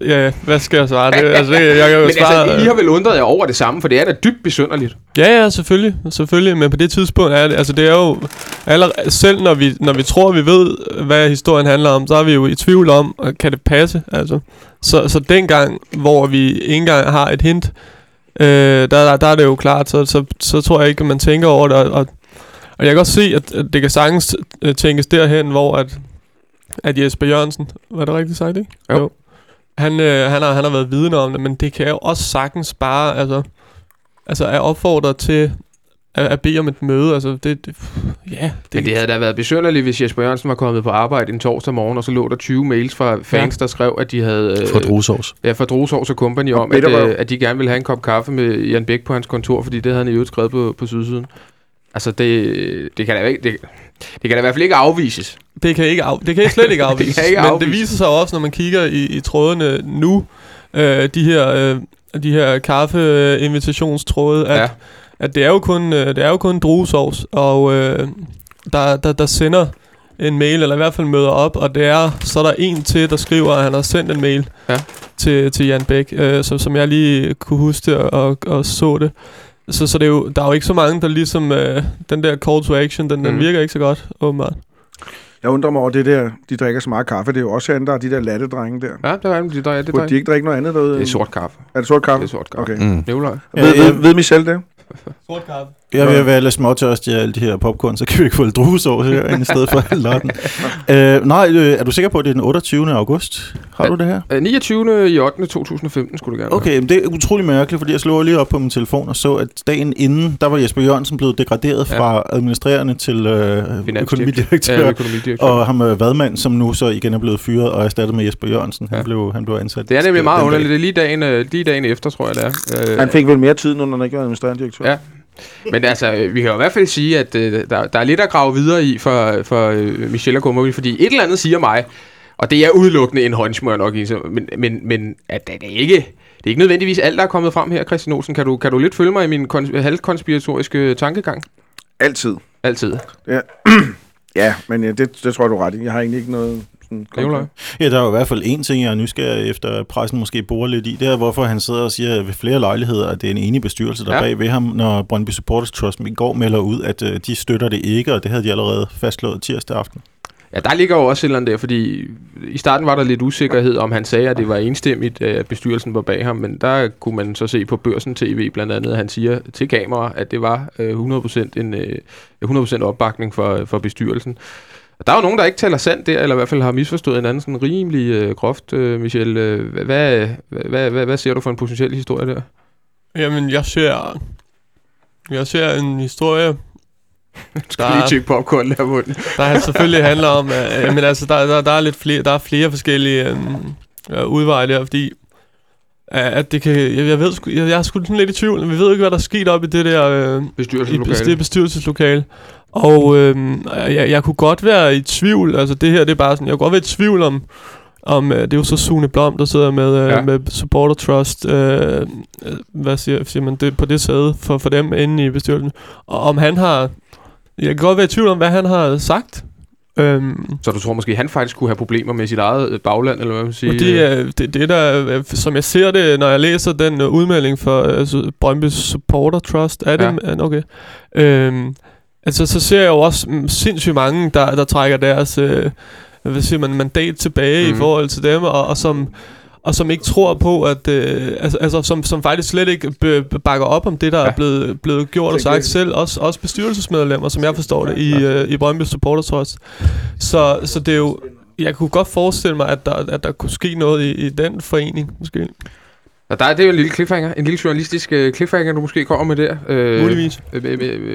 Ja, hvad skal jeg svare? Det, altså, jeg, jeg kan jo Men svare... altså, I har vel undret jer over det samme, for det er da dybt besynderligt. Ja, ja, selvfølgelig, selvfølgelig, men på det tidspunkt er det, altså det er jo, allerede, selv når vi, når vi tror, vi ved, hvad historien handler om, så er vi jo i tvivl om, kan det passe, altså. Så, så dengang, hvor vi ikke engang har et hint, øh, der, der, er det jo klart, så, så, så tror jeg ikke, at man tænker over det, og, og, og jeg kan også se, at, at det kan sagtens øh, tænkes derhen, hvor at, at Jesper Jørgensen, var det rigtigt sagt, ikke? Jo. Han, øh, han, har, han har været vidne om det, men det kan jo også sagtens bare, altså, altså er opfordret til at, at bede om et møde. Altså, det, det ja, det, Men det havde da været besynderligt, hvis Jesper Jørgensen var kommet på arbejde en torsdag morgen, og så lå der 20 mails fra fans, der skrev, at de havde... øh, For drusovs. Ja, fra Drosovs og Company Og om, at, øh, at de gerne ville have en kop kaffe med Jan Bæk på hans kontor, fordi det havde han i øvrigt skrevet på, på sydsiden. Altså, det, det kan da ikke... Det, det kan da i hvert fald ikke afvises. det, kan ikke af, det kan slet ikke afvises. kan ikke Men det afvises. viser sig også, når man kigger i, i trådene nu, øh, de her, øh, de her kaffe-invitationstråde, at, Ja. At det er jo kun, øh, det er jo kun druesovs, og øh, der, der, der sender en mail, eller i hvert fald møder op, og det er, så er der en til, der skriver, at han har sendt en mail Ja. til, til Jan Bæk, øh, som, som jeg lige kunne huske det og, og så det. Så, så det er jo, der er jo ikke så mange, der ligesom, øh, den der call to action, den, mm. den virker ikke så godt, åbenbart. Jeg undrer mig over det der, de drikker så meget kaffe. Det er jo også herinde, der er de der latte-drenge der. Ja, der er de, der er det, der Burde de ikke drikke noget andet derude? Det er sort kaffe. Er det sort kaffe? Det er sort kaffe. Okay. Mm. Nævløg. Ved, ved, ved Michelle det? Sort kaffe. Jeg at være lidt småtørst i alle de her popcorn, så kan vi ikke få lidt druesovs her i stedet for lotten. øh, nej, øh, er du sikker på, at det er den 28. august? Har du det her? Øh, 29. i 8. 2015 skulle det gerne Okay, men det er utrolig mærkeligt, fordi jeg slog lige op på min telefon og så, at dagen inden, der var Jesper Jørgensen blevet degraderet Ja. fra administrerende til øh, økonomidirektør. Ja, økonomidirektør. og ham øh, Vadmand, som nu så igen er blevet fyret og erstattet med Jesper Jørgensen. Han, Ja. blev, han blev ansat. Det er nemlig meget underligt. Det er lige dagen, øh, lige dagen efter, tror jeg, det er. Øh, Han fik vel mere tid nu, når han ikke var administrerende direktør. Ja. Men altså, øh, vi kan jo i hvert fald sige, at øh, der, der er lidt at grave videre i for, for øh, Michelle og Kummervi, fordi et eller andet siger mig, og det er udelukkende en hunch, må jeg nok i, men, men, men at det, er ikke, det er ikke nødvendigvis alt, der er kommet frem her, Christian Olsen. Kan du, kan du lidt følge mig i min kons- halvkonspiratoriske tankegang? Altid. Altid. Ja, men ja, det, det tror jeg, du er ret i. Jeg har egentlig ikke noget... Sådan, Nikolaj? Ja, der er jo i hvert fald en ting, jeg er nysgerrig efter, pressen måske borer lidt i. Det er, hvorfor han sidder og siger ved flere lejligheder, at det er en enig bestyrelse, der Ja. bag ved ham, når Brøndby Supporters Trust i går melder ud, at øh, de støtter det ikke, og det havde de allerede fastslået tirsdag aften. Ja, der ligger jo også et eller andet der, fordi i starten var der lidt usikkerhed, om han sagde, at det var enstemmigt, øh, at bestyrelsen var bag ham, men der kunne man så se på Børsen TV blandt andet, at han siger til kamera, at det var øh, 100% en øh, 100% opbakning for, for bestyrelsen. Og der er jo nogen, der ikke taler sandt der, eller i hvert fald har misforstået en anden sådan rimelig øh, groft, øh, Michel. Øh, hvad, hvad, hvad, hvad, hvad ser du for en potentiel historie der? Jamen, jeg ser... Jeg ser en historie, Skal Der- lige tjekke popcorn der på den. der selvfølgelig handler om... Uh, men altså, der, der, der, er lidt flere, der er flere forskellige um, uh, udveje der, fordi... At det kan, jeg, jeg ved sgu, jeg, jeg er sgu sådan lidt i tvivl, men vi ved ikke, hvad der er sket op i det der... I Bestyrelseslokale. det bestyrelseslokale. Og øhm, jeg, jeg kunne godt være i tvivl, altså det her, det er bare sådan, jeg kunne godt være i tvivl om, om øh, det er jo så Sune Blom, der sidder med, øh, Ja. med Supporter Trust, øh, øh, hvad siger, siger man, det, på det sæde for, for dem inde i bestyrelsen. Og om han har, jeg kan godt være i tvivl om, hvad han har sagt. Øhm, Så du tror måske, han faktisk kunne have problemer med sit eget øh, bagland, eller hvad man siger? det er det, det der, som jeg ser det, når jeg læser den udmelding for altså, Brøndby Supporter Trust, er det, ja. okay. Øhm, altså, så ser jeg jo også mm, sindssygt mange, der, der trækker deres øh, hvad siger man, mandat tilbage mm. Mhm. i forhold til dem, og, og som og som ikke tror på, at øh, altså, altså som, som faktisk slet ikke bakker op om det, der ja. Er blevet, blevet gjort og sagt selv, også, også bestyrelsesmedlemmer, som jeg forstår det, i, øh, i Brøndby Supporter Trust. Så, så det er jo, jeg kunne godt forestille mig, at der, at der kunne ske noget i, i den forening, måske. Og der er det er jo en lille cliffhanger, en lille journalistisk uh, cliffhanger, du måske kommer med der. Uh, Muligvis.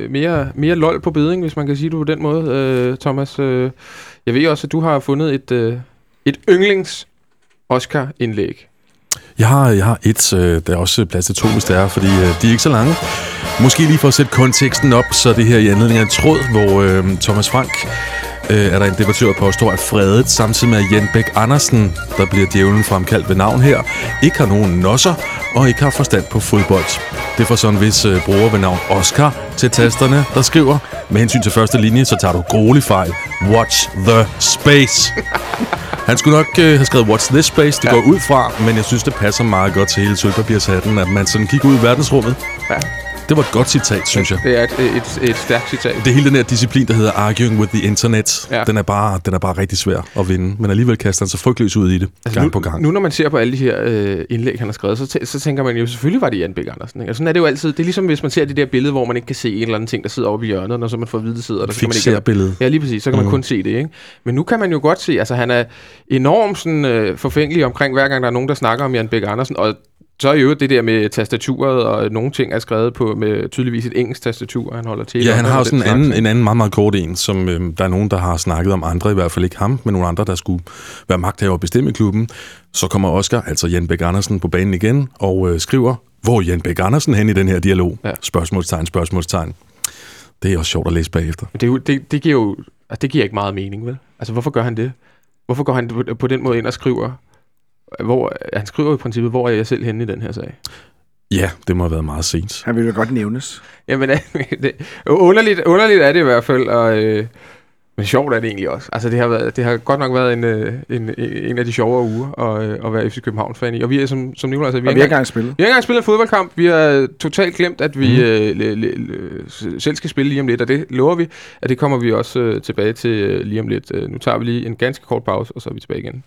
mere, mere lol på beding, hvis man kan sige det på den måde, uh, Thomas. Uh, jeg ved også, at du har fundet et, uh, et yndlings Oscar-indlæg. Jeg har, jeg har et, øh, der er også plads til to, hvis det er, fordi øh, de er ikke så lange. Måske lige for at sætte konteksten op, så det her i anledning af en tråd, hvor øh, Thomas Frank øh, er der en debattør, der påstår, at fredet, samtidig med at Jen Bæk Andersen, der bliver djævlen fremkaldt ved navn her, ikke har nogen nosser og ikke har forstand på fodbold. Det får sådan en vis øh, bruger ved navn Oscar til tasterne, der skriver, med hensyn til første linje, så tager du gruelig fejl. Watch the space. Han skulle nok øh, have skrevet What's This Space, det Ja. ja. går ud fra, men jeg synes, det passer meget godt til hele sølvpapirshatten, at man sådan kigger ud i verdensrummet. Ja. Det var et godt citat, synes jeg. Det er et, et, et stærkt citat. Det er hele den her disciplin, der hedder Arguing with the Internet. Ja. Den, er bare, den er bare rigtig svær at vinde, men alligevel kaster han sig frygtløs ud i det, altså gang nu, på gang. Nu når man ser på alle de her øh, indlæg, han har skrevet, så, tæ- så tænker man jo, selvfølgelig var det Jan Bæk Andersen. Ikke? Og sådan er det jo altid. Det er ligesom, hvis man ser det der billede, hvor man ikke kan se en eller anden ting, der sidder oppe i hjørnet, når så man får at vide, det sidder der. Så kan man ikke Fixer billede. Ja, lige præcis. Så kan man Mhm. kun se det, ikke? Men nu kan man jo godt se, altså han er enormt sådan, øh, forfængelig omkring, hver gang der er nogen, der snakker om Jan Bæk Andersen, og Så er jo det der med tastaturet, og nogle ting er skrevet på med tydeligvis et engelsk tastatur, han holder til. Ja, han har også en anden, en anden meget, meget kort en, som øh, der er nogen, der har snakket om andre, i hvert fald ikke ham, men nogle andre, der skulle være magthaver og bestemme klubben. Så kommer Oscar, altså Jan Bæk Andersen, på banen igen og øh, skriver, hvor Jan Bæk Andersen hen i den her dialog? Ja. Spørgsmålstegn, spørgsmålstegn. Det er også sjovt at læse bagefter. Det, det, det giver jo altså, det giver ikke meget mening, vel? Altså, hvorfor gør han det? Hvorfor går han på den måde ind og skriver, hvor, han skriver i princippet, hvor er jeg selv henne i den her sag? Ja, det må have været meget sent. Han ville jo godt nævnes. Jamen, det, underligt, underligt er det i hvert fald, og, øh, men sjovt er det egentlig også. Altså, det har, været, det har godt nok været en, øh, en, en af de sjovere uger at, øh, at være FC København-fan i. Og vi er, som, som Nicolai sagde, vi er vi har ikke engang spillet. Vi har ikke engang spillet en fodboldkamp. Vi har totalt glemt, at vi Mhm. øh, le, le, le, selv skal spille lige om lidt, og det lover vi, at det kommer vi også øh, tilbage til øh, lige om lidt. Øh, nu tager vi lige en ganske kort pause, og så er vi tilbage igen.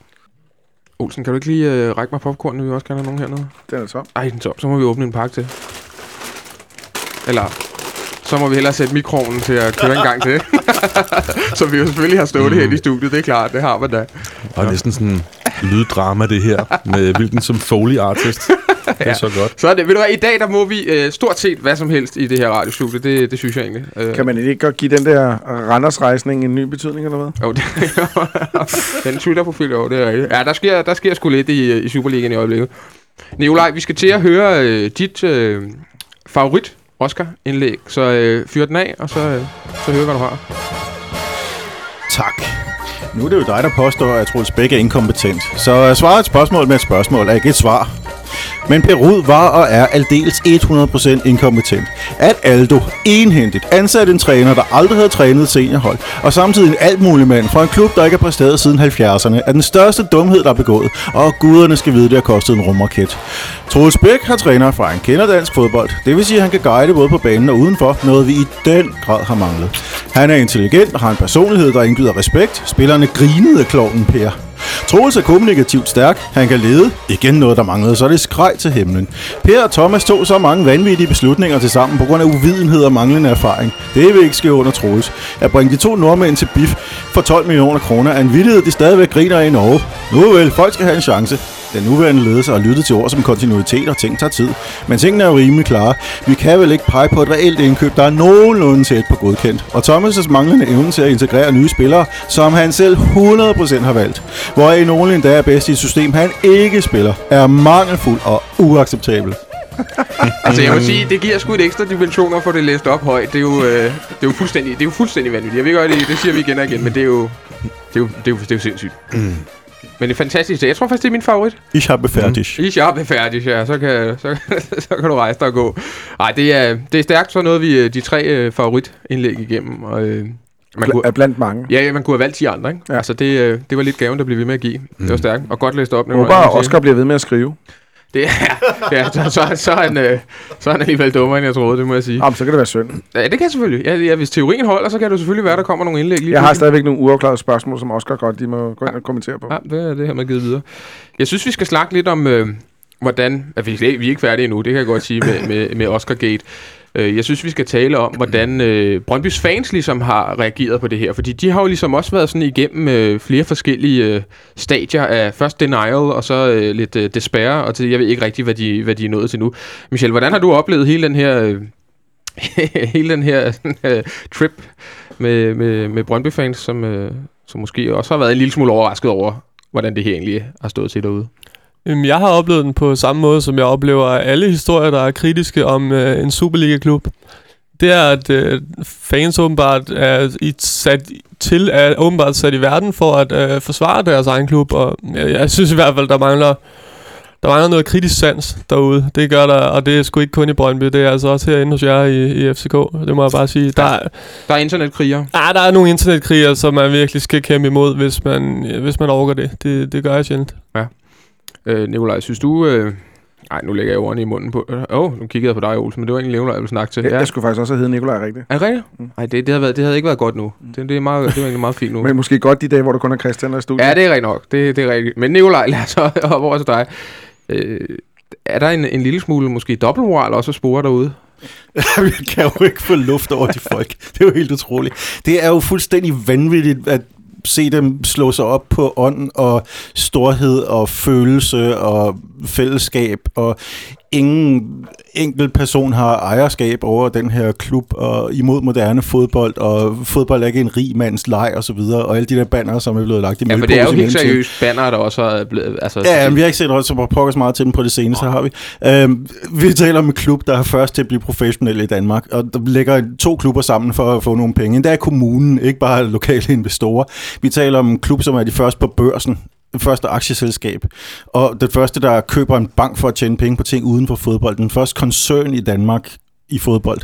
Olsen, kan du ikke lige øh, række mig popcorn, vi vil også gerne have nogen hernede? Den er tom. Ej, den er tom. Så må vi åbne en pakke til. Eller, så må vi hellere sætte mikronen til at køre en gang til. så vi jo selvfølgelig har stået mm. her i studiet, det er klart, det har man da. Og næsten sådan lyddrama, det her, med hvilken som Foley artist. Det er Ja. så godt. Så er det, ved du hvad, i dag der må vi øh, stort set hvad som helst i det her radiostudie, det, det synes jeg egentlig. Øh, Kan man ikke godt give den der Randers-rejsning en ny betydning, eller hvad? Jo, det, den Twitter-profil, jo, det er rigtigt. Ja, der sker, der sker sgu lidt i, i Superligaen i øjeblikket. Nikolaj, vi skal til at høre øh, dit øh, favorit Oscar-indlæg, så øh, fyr den af, og så, øh, så hør, hvad du har. Tak. Nu er det jo dig, der påstår, at Troels Bæk er inkompetent. Så at svare et spørgsmål med et spørgsmål er ikke et svar. Men Perud var og er aldeles 100% inkompetent. At Aldo enhændigt ansatte en træner, der aldrig havde trænet seniorhold, og samtidig en alt mulig mand fra en klub, der ikke har præsteret siden 70'erne, er den største dumhed, der er begået, og guderne skal vide, det har kostet en rumraket. Troels Bæk har træner fra en kender dansk fodbold. Det vil sige, at han kan guide både på banen og udenfor, noget vi i den grad har manglet. Han er intelligent og har en personlighed, der indgyder respekt. Spillerne grinede af klovnen Per. Troels er kommunikativt stærk. Han kan lede. Igen noget, der manglede, så er det skreg til himlen. Per og Thomas tog så mange vanvittige beslutninger til sammen på grund af uvidenhed og manglende erfaring. Det vil ikke ske under Troels. At bringe de to nordmænd til BIF for 12 millioner kroner er en vildhed, de stadigvæk griner af i Norge. Nu vel, folk skal have en chance. Den nuværende ledelse har lyttet til ord som kontinuitet og ting tager tid. Men tingene er jo rimelig klare. Vi kan vel ikke pege på et reelt indkøb, der er nogenlunde tæt på godkendt. Og Thomas' manglende evne til at integrere nye spillere, som han selv 100% har valgt, hvor i nogle endda er bedst i et system, han ikke spiller, er mangelfuld og uacceptabel. Altså, jeg må sige, det giver sgu et ekstra dimension at få det læst op højt. Det er jo, øh, det er jo, fuldstændig, det er jo fuldstændig vanvittigt. Jeg ved godt, det, det siger vi igen og igen, men det er jo, det er jo, det er jo, det er jo sindssygt. Mm. Men det er fantastisk. Jeg tror faktisk, det er min favorit. Ich habe fertig. I sharp er færdig, ja. Så kan, så, så kan du rejse dig og gå. Nej, det er, det er stærkt. Så nåede vi øh, de tre øh, favoritindlæg igennem. Og, øh, man kunne, er blandt mange. ja, man kunne have valgt 10 andre, ikke? Ja. Altså, det, øh, det var lidt gaven, der blev ved med at give. Mm. Det var stærkt. Og godt læst op. Jeg håber, at Oscar bliver ved med at skrive. Det er, ja, så, så, så, er han, øh, så er han alligevel dummere, end jeg troede, det må jeg sige. Jamen, så kan det være synd. Ja, det kan selvfølgelig. Ja, ja, hvis teorien holder, så kan det selvfølgelig være, der kommer nogle indlæg lige Jeg har stadigvæk nogle uafklarede spørgsmål, som Oscar godt de må gå ind og kommentere på. Ja, det er det her med givet videre. Jeg synes, vi skal snakke lidt om, øh, hvordan... At vi, vi er ikke færdige endnu, det kan jeg godt sige med, med, med Oscar Gate. Øh, Jeg synes, vi skal tale om, hvordan øh, Brøndbys fans ligesom har reageret på det her. Fordi de har jo ligesom også været sådan igennem øh, flere forskellige øh, stadier af først denial, og så øh, lidt øh, despair, og til, jeg ved ikke rigtig, hvad de, hvad de er nået til nu. Michel, hvordan har du oplevet hele den her... Øh, hele den her øh, trip med, med, med Brøndby-fans, som, øh, som måske også har været en lille smule overrasket over, hvordan det her egentlig har stået til derude. Jamen, jeg har oplevet den på samme måde, som jeg oplever alle historier, der er kritiske om øh, en Superliga-klub. Det er, at øh, fans åbenbart er sat til, er åbenbart sat i verden for at øh, forsvare deres egen klub, og jeg, jeg synes i hvert fald, der mangler, der mangler noget kritisk sans derude. Det gør der, og det er sgu ikke kun i Brøndby, det er altså også herinde hos jer i, i FCK, det må jeg bare sige. Der, er- Der er internetkriger. ah, der er nogle internetkriger, som man virkelig skal kæmpe imod, hvis man, hvis man overgår det. Det, det gør jeg sjældent. Øh, Nikolaj, synes du... Øh... Ej, nu lægger jeg ordene i munden på... Åh, oh, nu kiggede jeg på dig, Olsen, men det var egentlig Nikolaj, jeg ville snakke til. Jeg, jeg skulle faktisk også have heddet Nikolaj rigtigt. Er det rigtigt? Mm. Nej, det, det, havde været, det havde ikke været godt nu. Det, det, er meget, det var egentlig meget fint nu. Men måske godt de dage, hvor du kun er Christian i studiet. Ja, det er rigtigt nok. Det, det er rigtigt. Men Nikolaj, lad os så hoppe over til dig. Øh, er der en, en lille smule måske dobbeltmoral også at spore derude? Jeg kan jo ikke få luft over de folk. Det er jo helt utroligt. Det er jo fuldstændig vanvittigt, at se dem slå sig op på ånd og storhed og følelse og fællesskab, og ingen enkelt person har ejerskab over den her klub og imod moderne fodbold, og fodbold er ikke en rig mands leg og så videre, og alle de der banner, som er blevet lagt i Ja, for det er jo helt seriøst banner, der også er blevet... Altså, Ja, men vi har ikke set så pokkers meget til dem på det seneste, har vi. Øhm, vi taler om en klub, der er først til at blive professionel i Danmark, og der lægger to klubber sammen for at få nogle penge. Det er kommunen, ikke bare lokale investorer. Vi taler om en klub, som er de første på børsen, det første aktieselskab, og det første, der køber en bank for at tjene penge på ting uden for fodbold. Den første koncern i Danmark i fodbold.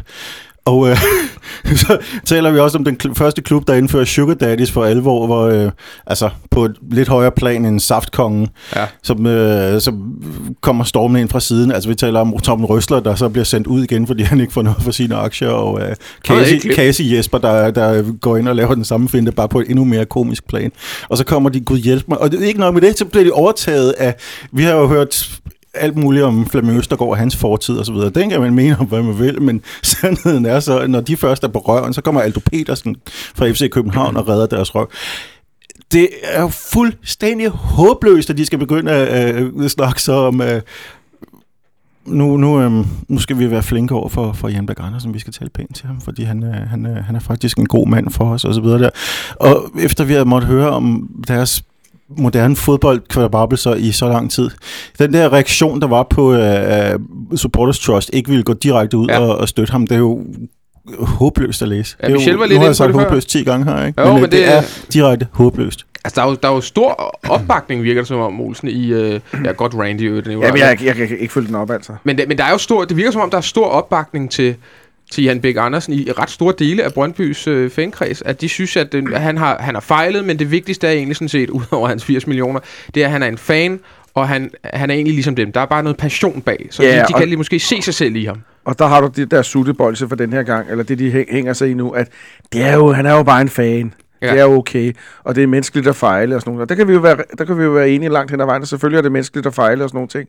Og øh, så taler vi også om den kl- første klub, der indfører Sugar Daddies for alvor, hvor øh, altså på et lidt højere plan end Saftkongen, Ja. som, øh, som kommer stormen ind fra siden. Altså vi taler om Tom Røsler, der så bliver sendt ud igen, fordi han ikke får noget for sine aktier, og øh, Casey. Casey Jesper, der, der går ind og laver den samme finte, bare på et endnu mere komisk plan. Og så kommer de, gud hjælp mig, og det er ikke noget med det, så bliver de overtaget af, vi har jo hørt alt muligt om Flemming Østergaard og hans fortid og så videre. Den kan man mene om, hvad man vil, men sandheden er så, at når de først er på røven, så kommer Aldo Petersen fra FC København og redder deres røv. Det er jo fuldstændig håbløst, at de skal begynde at øh, snakke så om... Øh, nu, nu, øh, nu skal vi være flinke over for, for Jan Berg Andersen. Vi skal tale pænt til ham, fordi han, øh, han, øh, han er faktisk en god mand for os og så videre der. Og efter vi har måttet høre om deres moderne fodboldkvadrabelser i så lang tid. Den der reaktion, der var på uh, Supporters Trust, ikke ville gå direkte ud Ja. og, og støtte ham, det er jo håbløst at læse. Ja, det er jo, var nu lidt har jeg sagt håbløst 10 gange her, ikke? Jo, øh, men det, det- er direkte håbløst. Altså, der er jo, der er jo stor opbakning, virker det som om, Olsen, i... Øh, ja, godt Randy, øh, den er jo Ja, men jeg, jeg, jeg kan ikke følge den op, altså. Men, det, men der er jo stor, det virker som om, der er stor opbakning til, til Jan Bæk Andersen i ret store dele af Brøndbys øh, fankreds, at de synes, at, at han, har, han har fejlet, men det vigtigste er egentlig sådan set, ud over hans 80 millioner, det er, at han er en fan, og han, han er egentlig ligesom dem. Der er bare noget passion bag, så Ja, de, de kan lige måske se sig selv i ham. Og der har du det der suttebolse for den her gang, eller det, de hæ- hænger sig i nu, at det er jo, han er jo bare en fan. Ja. Det er okay, og det er menneskeligt at fejle og sådan noget. Og der kan vi jo være, der kan vi jo være enige langt hen ad vejen, og selvfølgelig er det menneskeligt at fejle og sådan nogle ting.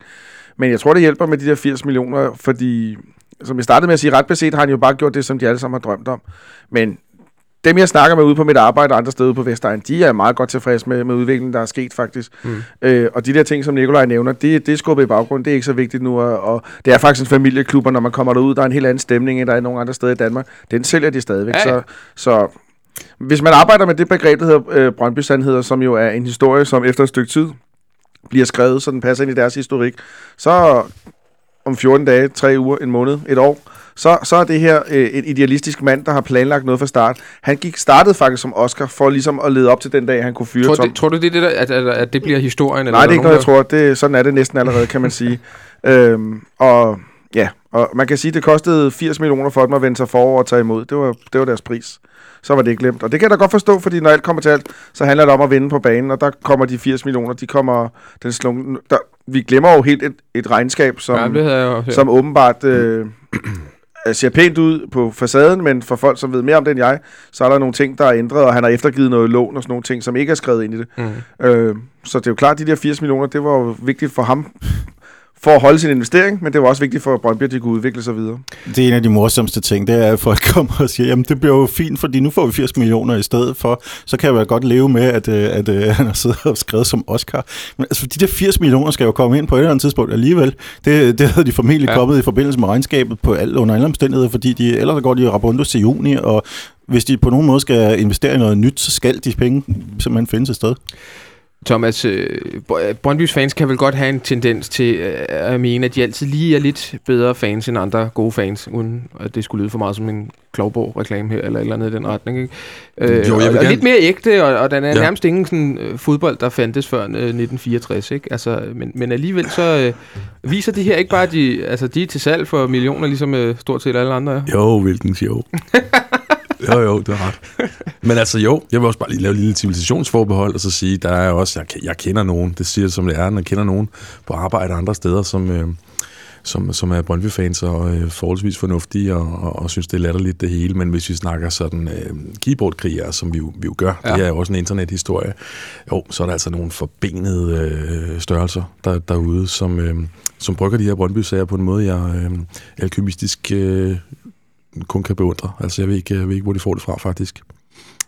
Men jeg tror, det hjælper med de der 80 millioner, fordi, som jeg startede med at sige, ret beset har han jo bare gjort det, som de alle sammen har drømt om. Men dem, jeg snakker med ude på mit arbejde og andre steder på Vestegn, de er meget godt tilfredse med, med udviklingen, der er sket faktisk. Mm. Øh, og de der ting, som Nikolaj nævner, det, det er skubbet i baggrund. Det er ikke så vigtigt nu. Og, og det er faktisk en familieklub, og når man kommer derud, der er en helt anden stemning, end der er nogle andre steder i Danmark. Den sælger de stadigvæk. Ja. Så, så hvis man arbejder med det begreb, der hedder øh, Brøndby Sandheder, som jo er en historie, som efter et stykke tid bliver skrevet, så den passer ind i deres historik, så om 14 dage, 3 uger, en måned, et år, så, så er det her øh, et idealistisk mand, der har planlagt noget fra start. Han gik startede faktisk som Oscar for ligesom at lede op til den dag, han kunne fyre Tror, Tom. det, tror du, det er det der, at, at, at det bliver historien? Eller Nej, det er ikke noget, jeg tror. Det, sådan er det næsten allerede, kan man sige. øhm, og ja, og man kan sige, at det kostede 80 millioner for dem at vende sig forover og tage imod. Det var, det var deres pris. Så var det ikke glemt. Og det kan jeg da godt forstå, fordi når alt kommer til alt, så handler det om at vinde på banen, og der kommer de 80 millioner, de kommer... Den slung, der, vi glemmer jo helt et, et regnskab, som, Ja, som åbenbart øh, ser pænt ud på facaden, men for folk, som ved mere om det end jeg, så er der nogle ting, der er ændret, og han har eftergivet noget lån og sådan nogle ting, som ikke er skrevet ind i det. Mm. Øh, så det er jo klart, at de der 80 millioner, det var jo vigtigt for ham, for at holde sin investering, men det var også vigtigt for Brøndby, at de kunne udvikle sig videre. Det er en af de morsomste ting, det er, at folk kommer og siger, jamen det bliver jo fint, fordi nu får vi 80 millioner i stedet for, så kan jeg vel godt leve med, at, øh, at, at han har siddet og skrevet som Oscar. Men altså, de der 80 millioner skal jo komme ind på et eller andet tidspunkt alligevel. Det, det havde de formentlig Ja. kommet i forbindelse med regnskabet på alt, under alle omstændigheder, fordi de, ellers går de rabundos til juni, og hvis de på nogen måde skal investere i noget nyt, så skal de penge simpelthen findes et sted. Thomas, øh, Br- Brøndbys fans kan vel godt have en tendens til øh, at mene, at de altid lige er lidt bedre fans end andre gode fans, uden at det skulle lyde for meget som en Klovborg-reklame her, eller eller andet i den retning. Ikke? Øh, Jo, jeg vil og, og gerne- lidt mere ægte, og, og den er ja. Nærmest ingen sådan, øh, fodbold, der fandtes før øh, 1964. Ikke? Altså, men, men alligevel så øh, viser de her ikke bare, at de, altså, de er til salg for millioner, ligesom øh, stort set alle andre er. Jo, hvilken show. jo, jo, du har ret. Men altså jo, jeg vil også bare lige lave et lille civilisationsforbehold, og så sige, der er også, jeg, jeg kender nogen, det siger som det er, jeg kender nogen på arbejde andre steder, som, øh, som, som er Brøndby-fans og øh, forholdsvis fornuftige og, og, og synes, det er latterligt det hele. Men hvis vi snakker sådan øh, keyboardkrigere, som vi jo, vi jo gør, ja. det er jo også en internethistorie, jo, så er der altså nogle forbenede øh, størrelser der, derude, som, øh, som brygger de her Brøndby-sager på en måde, jeg øh, alkymistisk øh, kun kan beundre. Altså, jeg ved, ikke, jeg ved ikke, hvor de får det fra, faktisk.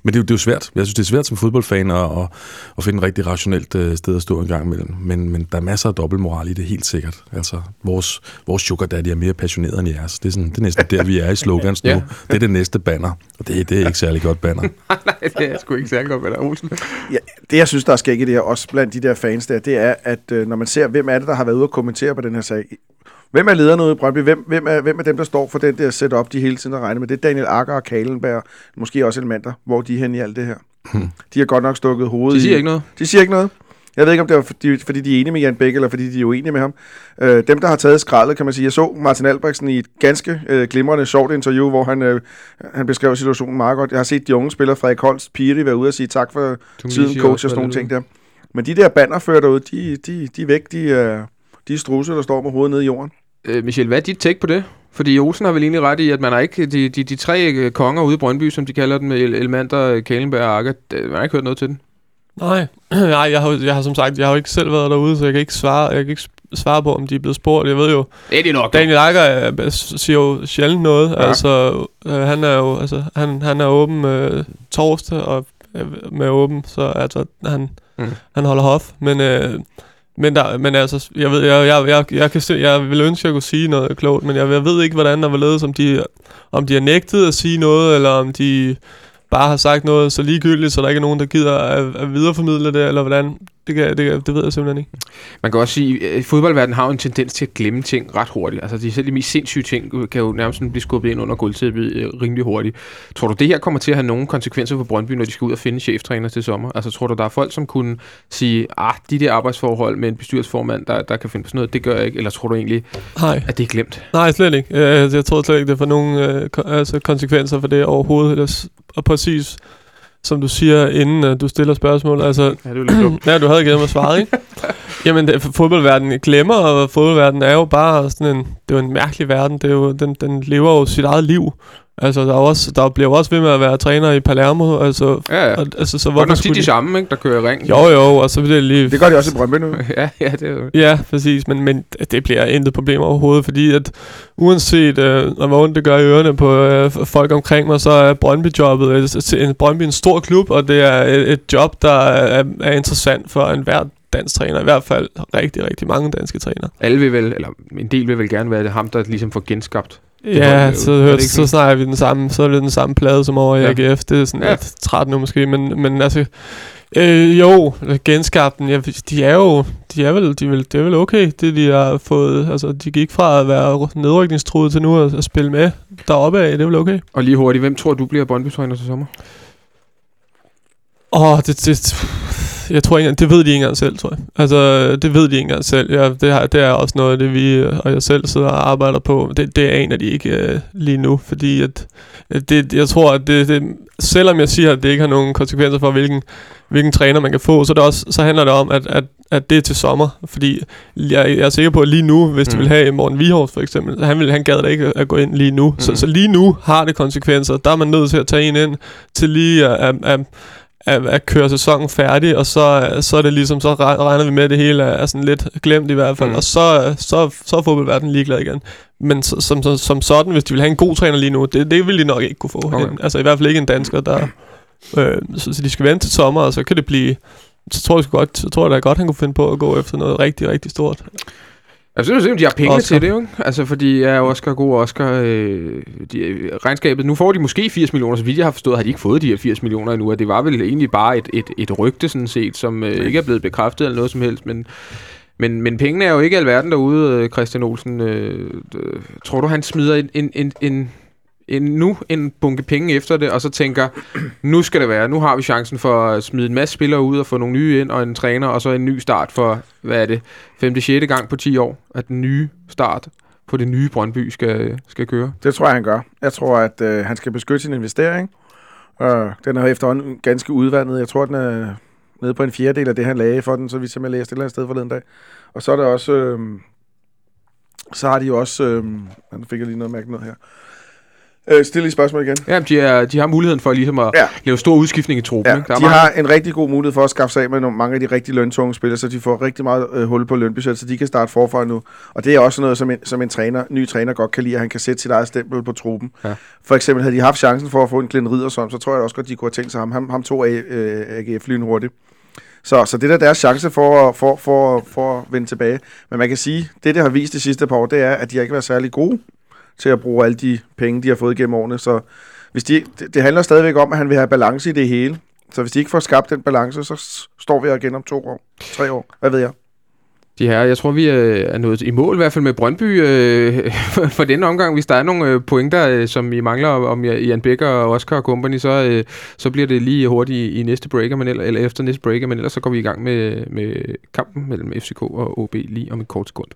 Men det, er jo- det er jo svært. Jeg synes, det er svært som fodboldfan at, at, at finde et rigtig rationelt øh, sted at stå en gang imellem. Men, men der er masser af dobbeltmoral i det, helt sikkert. Altså, vores, vores sugar daddy er mere passioneret end jeres. Det er, sådan, det er næsten der, vi er i slogans nu. Ja. Det er det næste banner. Og det, det er ikke særlig godt banner. Nej, det er sgu ikke særlig godt, hvad der er, Olsen. Ja, det, jeg synes, der er skægt i det her, også blandt de der fans der, det er, at øh, når man ser, hvem er det, der har været ude og kommentere på den her sag. Hvem er lederen ude i Brøndby? Hvem, hvem, er, hvem er dem, der står for den der setup, de hele tiden har regnet med? Det er Daniel Akker og Kalenberg, måske også Elementer, hvor de er henne i alt det her. De har godt nok stukket hovedet De siger i... ikke noget. De siger ikke noget. Jeg ved ikke, om det var fordi, fordi de er enige med Jan Bæk, eller fordi de er uenige med ham. Øh, dem, der har taget skraldet, kan man sige. Jeg så Martin Albrechtsen i et ganske øh, glimrende, sjovt interview, hvor han, øh, han beskrev situationen meget godt. Jeg har set de unge spillere, Frederik Holst, Piri, være ude og sige tak for Tunisia tiden, coach og sådan nogle ting der. Men de der bannerfører derude, de, de, de er væk. De er, de er struse, der står med hovedet nede i jorden. Øh, Michel, hvad er dit take på det? Fordi Olsen har vel egentlig ret i, at man har ikke de, de, de tre øh, konger ude i Brøndby, som de kalder dem, Elmander, Kalenberg og Akker, man har ikke hørt noget til den. Nej, Nej jeg, har, jeg har som sagt, jeg har jo ikke selv været derude, så jeg kan ikke svare, jeg kan ikke svare på, om de er blevet spurgt. Jeg ved jo, Det er nok. Daniel Akker øh, siger jo sjældent noget. Ja. Altså, øh, han er jo, altså, han, han er åben øh, torsdag og øh, med åben, så altså, han, mm. han holder hof. Men, øh, men, der, men altså, jeg ved, jeg, jeg, jeg, jeg, kan se, jeg vil ønske, at jeg kunne sige noget klogt, men jeg, jeg ved ikke, hvordan der var ledes, om de, om de har nægtet at sige noget, eller om de bare har sagt noget så ligegyldigt, så der ikke er nogen, der gider at, at videreformidle det, eller hvordan. Det, kan, det, det ved jeg simpelthen ikke. Man kan også sige, at fodboldverdenen har jo en tendens til at glemme ting ret hurtigt. Altså, de selv de mest sindssyge ting kan jo nærmest blive skubbet ind under gulvtæppet øh, rimelig hurtigt. Tror du, det her kommer til at have nogle konsekvenser for Brøndby, når de skal ud og finde cheftræner til sommer? Altså, tror du, der er folk, som kunne sige, ah, de der arbejdsforhold med en bestyrelsesformand, der, der kan finde på sådan noget, det gør jeg ikke. Eller tror du egentlig, Nej. at det er glemt? Nej, slet ikke. Jeg, jeg tror slet ikke, det får nogen øh, altså, konsekvenser for det overhovedet. Og præcis som du siger, inden uh, du stiller spørgsmål. Altså, Ja, det er ja, du havde givet mig svaret, ikke? Jamen, det, fodboldverdenen glemmer, og fodboldverdenen er jo bare sådan en, det er jo en mærkelig verden. Det er jo, den, den lever jo sit eget liv. Altså, der, er også, der bliver jo også ved med at være træner i Palermo. Altså, Ja, ja. og, altså så hvorfor skulle de de... samme, ikke, der kører i ring. Jo, jo, og så bliver det lige... Det gør de også i Brøndby nu. ja, ja, det er jo... Ja, præcis, men, men det bliver intet problem overhovedet, fordi at uanset øh, hvor ondt det gør i ørerne på øh, folk omkring mig, så er Brøndby-jobbet et, en, Brøndby en stor klub, og det er et, et job, der er, er interessant for enhver dansk træner, i hvert fald rigtig, rigtig mange danske trænere. Alle vil vel, eller en del vil vel gerne være det ham, der ligesom får genskabt. Ja, så, jo- hør, det ikke så snakker vi den samme, så er det den samme plade som over i Ja. AGF. Det er sådan Ja. lidt træt nu måske, men, men altså, øh, jo, genskabten, ja, de er jo, de er vel, de er vel, det er vel okay, det de har fået, altså de gik fra at være nedrykningstruet til nu at, at spille med deroppe af, det er vel okay. Og lige hurtigt, hvem tror du bliver Brøndby-træner til sommer? Åh, det, det, jeg tror ikke engang, det ved de ikke engang selv, tror jeg. Altså, det ved de ikke engang selv. Ja, det, har, det er også noget af det, vi øh, og jeg selv sidder og arbejder på. Det, det aner de ikke uh, lige nu, fordi at, det, jeg tror, at det, det, selvom jeg siger, at det ikke har nogen konsekvenser for, hvilken, hvilken træner man kan få, så, det også, så handler det om, at, at, at det er til sommer. Fordi jeg, jeg er sikker på, at lige nu, hvis Mm. vil have Morten Vihors for eksempel, han, vil, han gad da ikke at gå ind lige nu. Mm. Så, så lige nu har det konsekvenser. Der er man nødt til at tage en ind til lige at, at, at at, at køre sæsonen færdig, og så, så er det ligesom, så re- regner vi med, at det hele er sådan lidt glemt i hvert fald, Mm. og så, så, så er fodboldverdenen ligeglad igen. Men som, som, som sådan, hvis de vil have en god træner lige nu, det, det vil de nok ikke kunne få. Okay. Okay. Altså i hvert fald ikke en dansker, der... Øh, så, så de skal vente til sommer, og så kan det blive... Så tror jeg, godt, så tror jeg da godt, han kunne finde på at gå efter noget rigtig, rigtig stort. Jeg synes, at de har penge Oscar. til det, jo. Altså, fordi ja, Oscar, god Oscar, øh, de, øh, regnskabet, nu får de måske 80 millioner, så vidt jeg har forstået, har de ikke fået de her 80 millioner endnu, og det var vel egentlig bare et, et, et rygte, sådan set, som øh, ikke er blevet bekræftet eller noget som helst, men, men, men pengene er jo ikke alverden derude, øh, Christian Olsen. Øh, tror du, han smider en, en, en, en, en, nu en bunke penge efter det, og så tænker, nu skal det være, nu har vi chancen for at smide en masse spillere ud og få nogle nye ind, og en træner, og så en ny start for, hvad er det, 5. 6. gang på 10 år, at den nye start på det nye Brøndby skal, skal køre. Det tror jeg, han gør. Jeg tror, at øh, han skal beskytte sin investering. Øh, den er efterhånden ganske udvandet. Jeg tror, den er nede på en fjerdedel af det, han lagde for den, så vi som jeg læste et eller andet sted forleden dag. Og så er der også... Øh, så har de jo også... Øh, nu fik jeg lige noget mærke noget her. Øh, stil lige spørgsmål igen. Ja, de, er, de har muligheden for ligesom at Ja. lave stor udskiftning i truppen. Ja, ikke? Der er de mange- har en rigtig god mulighed for at skaffe sig af med nogle, mange af de rigtig løntunge spillere, så de får rigtig meget øh, hul på lønbudget, så de kan starte forfra nu. Og det er også noget, som en, som en træner, ny træner godt kan lide, at han kan sætte sit eget stempel på truppen. Ja. For eksempel havde de haft chancen for at få en Glenn Riddersson, så tror jeg også godt, de kunne have tænkt sig ham. Ham, ham tog af, øh, AGF lyn hurtigt. Så, så det der er deres chance for, at- for, for, for at vende tilbage. Men man kan sige, det det har vist de sidste par år, det er, at de har ikke været særlig gode til at bruge alle de penge, de har fået gennem årene. Så hvis de, det, handler stadigvæk om, at han vil have balance i det hele. Så hvis de ikke får skabt den balance, så står vi her igen om to år, tre år. Hvad ved jeg? De her, jeg tror, vi øh, er nået i mål, i hvert fald med Brøndby, øh, for denne omgang. Hvis der er nogle øh, pointer, øh, som I mangler om Jan Becker og Oscar og company, så, øh, så bliver det lige hurtigt i, i næste breaker, men eller, eller efter næste breaker, men ellers så går vi i gang med, med kampen mellem FCK og OB lige om et kort sekund.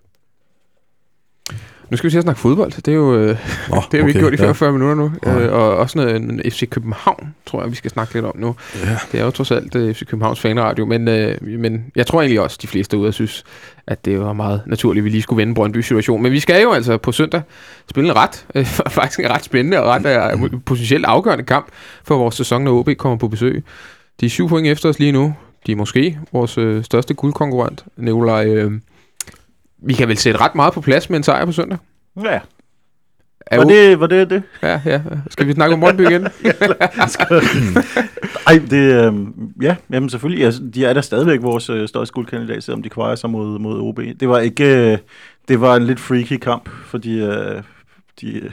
Nu skal vi til at snakke fodbold. Det er jo, øh, Nå, det har vi ikke gjort i ja. 45 minutter nu. Nej. Øh, og også noget en FC København, tror jeg, vi skal snakke lidt om nu. Ja. Det er jo trods alt uh, FC Københavns fanradio, men, øh, men jeg tror egentlig også, de fleste derude synes, at det var meget naturligt, at vi lige skulle vende Brøndby situation. Men vi skal jo altså på søndag spille en ret, øh, faktisk en ret spændende og ret øh, potentielt afgørende kamp for vores sæson, når OB kommer på besøg. De er syv point efter os lige nu. De er måske vores øh, største guldkonkurrent, Nikolaj. Øh, vi kan vel sætte ret meget på plads med en sejr på søndag? Ja, Er var det, var det det? Ja, ja. Skal vi snakke om Brøndby igen? Ej, det, øh, ja, jamen selvfølgelig. Altså, de er da stadigvæk vores øh, største guldkandidat, selvom de kvarer sig mod, mod OB. Det var ikke, øh, det var en lidt freaky kamp, fordi øh, de,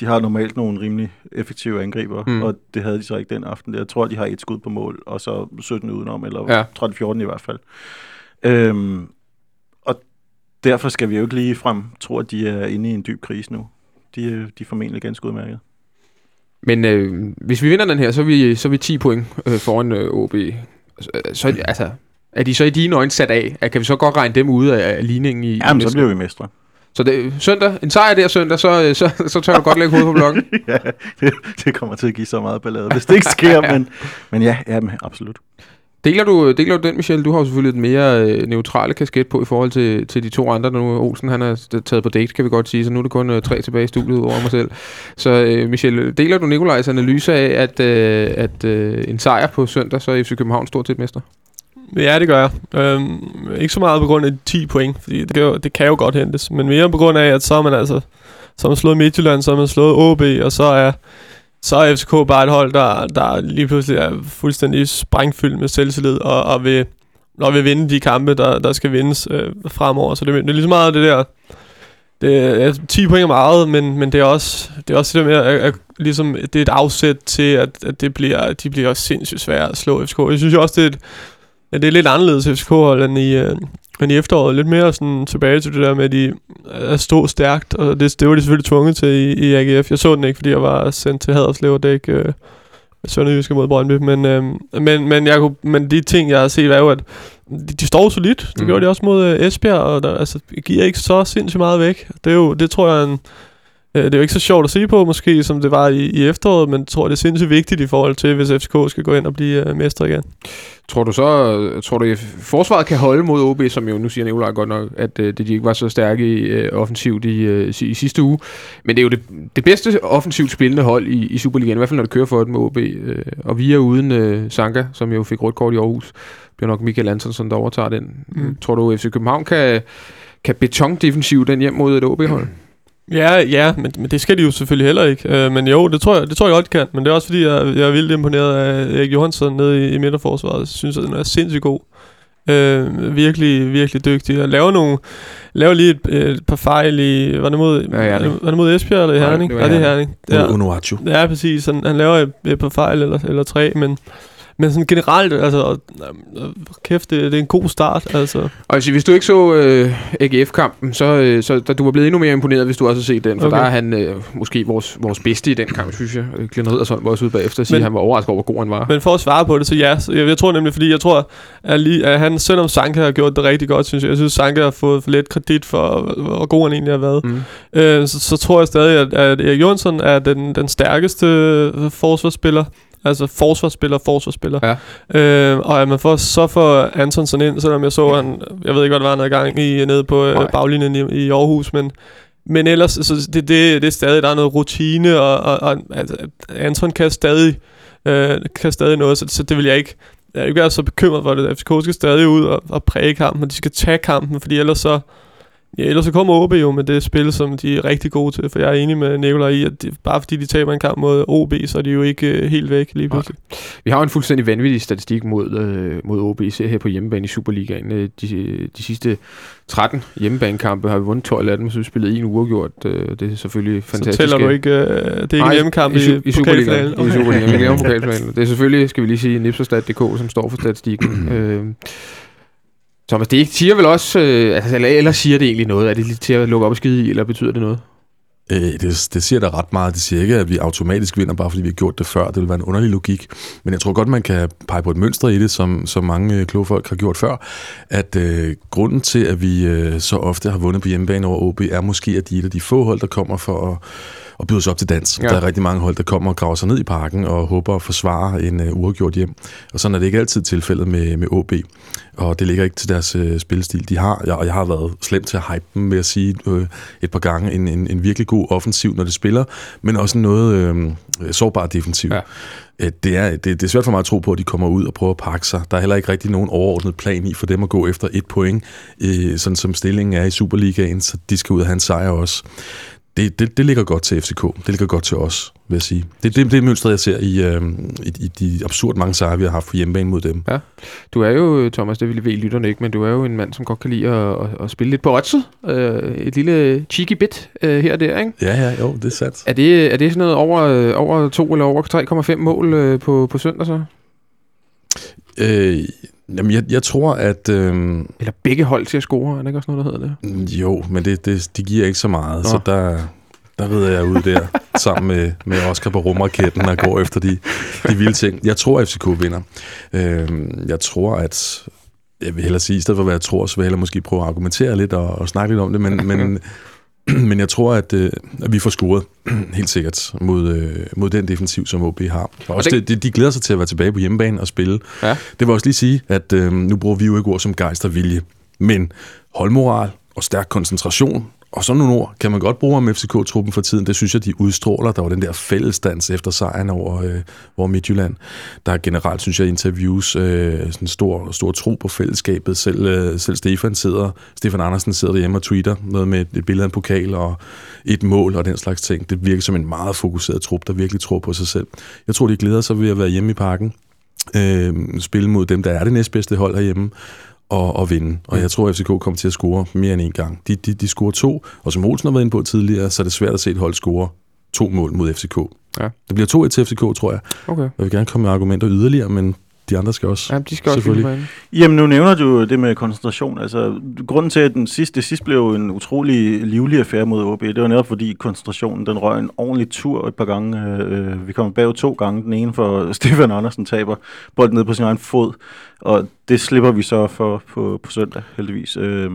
de har normalt nogle rimelig effektive angriber, Mm. og det havde de så ikke den aften. Jeg tror, de har et skud på mål, og så 17 udenom, eller Ja. ja. 13-14 i hvert fald. Øhm, derfor skal vi jo ikke lige frem tro, at de er inde i en dyb krise nu. De, er- de er formentlig ganske udmærket. Men øh, hvis vi vinder den her, så er vi, så er vi 10 point øh, foran øh, OB. Så, så altså, er de så i dine øjne sat af? At, kan vi så godt regne dem ud af, af ligningen i, i Jamen, så næste- bliver vi mestre. Så det, søndag, en sejr der søndag, så, øh, så, så tør du godt lægge hovedet på blokken. ja, det, det kommer til at give så meget ballade, hvis det ikke sker, men, men ja, ja men absolut. Deler du, deler du den, Michelle? Du har jo selvfølgelig et mere øh, neutrale kasket på i forhold til, til de to andre. Nu Olsen han er taget på date, kan vi godt sige, så nu er det kun øh, tre tilbage i studiet over mig selv. Så øh, Michelle, deler du Nikolajs analyse af, at, øh, at øh, en sejr på søndag, så er FC København stort set mester? Ja, det gør jeg. Øhm, ikke så meget på grund af de 10 point, fordi det kan, jo, det kan jo godt hentes, men mere på grund af, at så er man altså så har man slået Midtjylland, så har man slået OB, og så er, så er FCK bare et hold, der, der lige pludselig er fuldstændig sprængfyldt med selvtillid, og, og vil, når vi vinde de kampe, der, der skal vindes øh, fremover. Så det, det er lige så meget det der, det er 10 point er meget, men, men det er også det er også det der med, at, at ligesom, det er et afsæt til, at, at det bliver, de bliver også sindssygt svære at slå FCK. Jeg synes jo også, det er et, at det er lidt anderledes FCK-hold end i, øh, end i efteråret. Lidt mere sådan tilbage til det der med, at de at stå stærkt, og det, det var de selvfølgelig tvunget til i, i AGF. Jeg så den ikke, fordi jeg var sendt til Haderslev og dække øh, Sønderjyske mod Brøndby. Men, øh, men, men, jeg kunne, men de ting, jeg har set, er jo, at de, de står solidt. Det Mm. gjorde de også mod øh, Esbjerg, og der, altså, giver ikke så sindssygt meget væk. Det, er jo, det tror jeg er en, det er jo ikke så sjovt at se på, måske, som det var i, i efteråret, men jeg tror, det er sindssygt vigtigt i forhold til, hvis FCK skal gå ind og blive øh, mestre igen. Tror du så, tror du, at forsvaret kan holde mod OB, som jo nu siger Nikolaj godt nok, at øh, det, de ikke var så stærke i, øh, offensivt i, øh, i sidste uge. Men det er jo det, det bedste offensivt spillende hold i, i Superligaen, i hvert fald når det kører for dem med OB. Øh, og vi er uden øh, Sanka, som jo fik rødt kort i Aarhus. Det bliver nok Michael Antonsson, der overtager den. Mm. Mm. Tror du, FC København kan, kan betondefensiv den hjem mod et OB-hold? Ja, ja, men, men det skal de jo selvfølgelig heller ikke. Øh, men jo, det tror jeg, det tror jeg godt, kan. Men det er også fordi, jeg, jeg er vildt imponeret af Erik Johansson nede i, i midterforsvaret. Jeg synes, at den er sindssygt god. Øh, virkelig, virkelig dygtig. Jeg laver nogle, laver lige et, et par fejl i, var det mod, Ja, Herning. var det mod Esbjerg eller i Nej, Herning? det var Ja, det er Herning. Herning. Ja. Ja, Unuachu. ja præcis. Han, han laver et, et par fejl eller, eller tre, men, men sådan generelt, altså, øh, kæft, det, det er en god start, altså. Og altså, hvis du ikke så øh, AGF-kampen, så, øh, så da, du var blevet endnu mere imponeret, hvis du også har set den. For okay. Der er han øh, måske vores, vores bedste i den kamp, synes jeg. Øh, Glenn Riddersson var også ude bagefter og sige, at han var overrasket over, hvor god han var. Men for at svare på det, så ja. Så jeg, jeg tror nemlig, fordi jeg tror, at, lige, at han, selvom Sanka har gjort det rigtig godt, synes jeg, jeg synes, Sanka har fået for lidt kredit for, hvor god han egentlig har været. Mm. Øh, så, så tror jeg stadig, at, at Erik Jonsson er den, den stærkeste øh, forsvarsspiller. Altså forsvarsspiller, forsvarsspiller. Ja. Øh, og at man får, så får Antonsson ind, selvom jeg så, han, jeg ved ikke, hvad der var noget gang i, nede på øh, Nej. baglinjen i, i Aarhus, men men ellers, så det, det, det er stadig, der er noget rutine, og, og, og altså, Anton kan stadig, øh, kan stadig noget, så, så det vil jeg ikke, jeg vil ikke være så bekymret for det. FCK skal stadig ud og, og præge kampen, og de skal tage kampen, fordi ellers så, Ja, ellers så kommer OB jo med det spil, som de er rigtig gode til, for jeg er enig med Nicolai i, at det, bare fordi de taber en kamp mod OB, så er de jo ikke uh, helt væk lige pludselig. Vi har jo en fuldstændig vanvittig statistik mod, øh, mod OB, især her på hjemmebane i Superligaen. Øh, de, de sidste 13 hjemmebanekampe har vi vundet 12 af dem, så vi spillet en uafgjort. Øh, det er selvfølgelig fantastisk. Så tæller du ikke, uh, det er ikke Nej, hjemmekamp i, i, i Superligaen? Okay. I Superligaen, vi pokalfinalen. Det er selvfølgelig, skal vi lige sige, Nipsostat.dk, som står for statistikken. øh, Thomas, det siger vel også, øh, altså, eller, eller siger det egentlig noget? Er det lige til at lukke op og skide i, eller betyder det noget? Øh, det, det siger da ret meget. Det siger ikke, at vi automatisk vinder, bare fordi vi har gjort det før. Det vil være en underlig logik. Men jeg tror godt, man kan pege på et mønster i det, som, som mange øh, kloge folk har gjort før. At øh, grunden til, at vi øh, så ofte har vundet på hjemmebane over OB, er måske, at de er et af de få hold, der kommer for at og byder sig op til dans. Ja. Der er rigtig mange hold, der kommer og graver sig ned i parken og håber at forsvare en uh, uafgjort hjem. Og sådan er det ikke altid tilfældet med, med OB. Og det ligger ikke til deres uh, spillestil. De har, jeg, og jeg har været slemt til at hype dem med at sige uh, et par gange, en, en, en virkelig god offensiv, når det spiller, men også noget uh, sårbart defensiv. Ja. Det er, det, det er svært for mig at tro på, at de kommer ud og prøver at pakke sig. Der er heller ikke rigtig nogen overordnet plan i for dem at gå efter et point, øh, sådan som stillingen er i Superligaen, så de skal ud og have en sejr også det, det, det ligger godt til FCK. Det ligger godt til os, vil jeg sige. Det er det, det mønster, jeg ser i, øh, i, i de absurd mange sejre, vi har haft på hjemmebane mod dem. Ja. Du er jo, Thomas, det vil ved lytterne ikke, men du er jo en mand, som godt kan lide at, at, at spille lidt på oddset. Øh, et lille cheeky bit øh, her og der, ikke? Ja, ja, jo, det er sandt. Er det, er det sådan noget over, over 2 eller over 3,5 mål øh, på, på søndag så? Øh, Jamen, jeg, jeg tror, at... Øhm, Eller begge hold til at score, er det ikke også noget, der hedder det? Jo, men det, det, det giver ikke så meget, Nå. så der, der rider jeg ud der, sammen med, med Oscar på rumraketten og går efter de, de vilde ting. Jeg tror, at FCK vinder. Øhm, jeg tror, at... Jeg vil hellere sige, i stedet for hvad jeg tror, så vil jeg hellere måske prøve at argumentere lidt og, og snakke lidt om det, men, men Men jeg tror, at, øh, at vi får scoret helt sikkert mod, øh, mod den defensiv, som OB har. Og også det, det, de glæder sig til at være tilbage på hjemmebane og spille. Ja. Det vil også lige sige, at øh, nu bruger vi jo ikke ord som gejst og vilje, men holdmoral og stærk koncentration og sådan nogle ord kan man godt bruge om FCK-truppen for tiden. Det synes jeg, de udstråler. Der var den der fællesdans efter sejren over, øh, over Midtjylland. Der er generelt, synes jeg, interviews øh, sådan stor, stor tro på fællesskabet. Selv, øh, selv Stefan sidder, Stefan Andersen sidder derhjemme og tweeter noget med et billede af en pokal og et mål og den slags ting. Det virker som en meget fokuseret trup, der virkelig tror på sig selv. Jeg tror, de glæder sig ved at være hjemme i parken. Øh, spille mod dem, der er det næstbedste hold herhjemme og, og vinde. Og jeg tror, at FCK kommer til at score mere end en gang. De, de, de scorer to, og som Olsen har været inde på tidligere, så er det svært at se et hold score to mål mod FCK. Ja. Det bliver 2-1 til FCK, tror jeg. Okay. Jeg vil gerne komme med argumenter yderligere, men de andre skal også. Ja, de skal også Jamen, nu nævner du det med koncentration. Altså, grunden til, at den sidste, det sidste blev en utrolig livlig affære mod OB, det var netop fordi koncentrationen, den røg en ordentlig tur et par gange. Øh, vi kom bag to gange. Den ene for Stefan Andersen taber bolden ned på sin egen fod, og det slipper vi så for på, på søndag, heldigvis. Øh,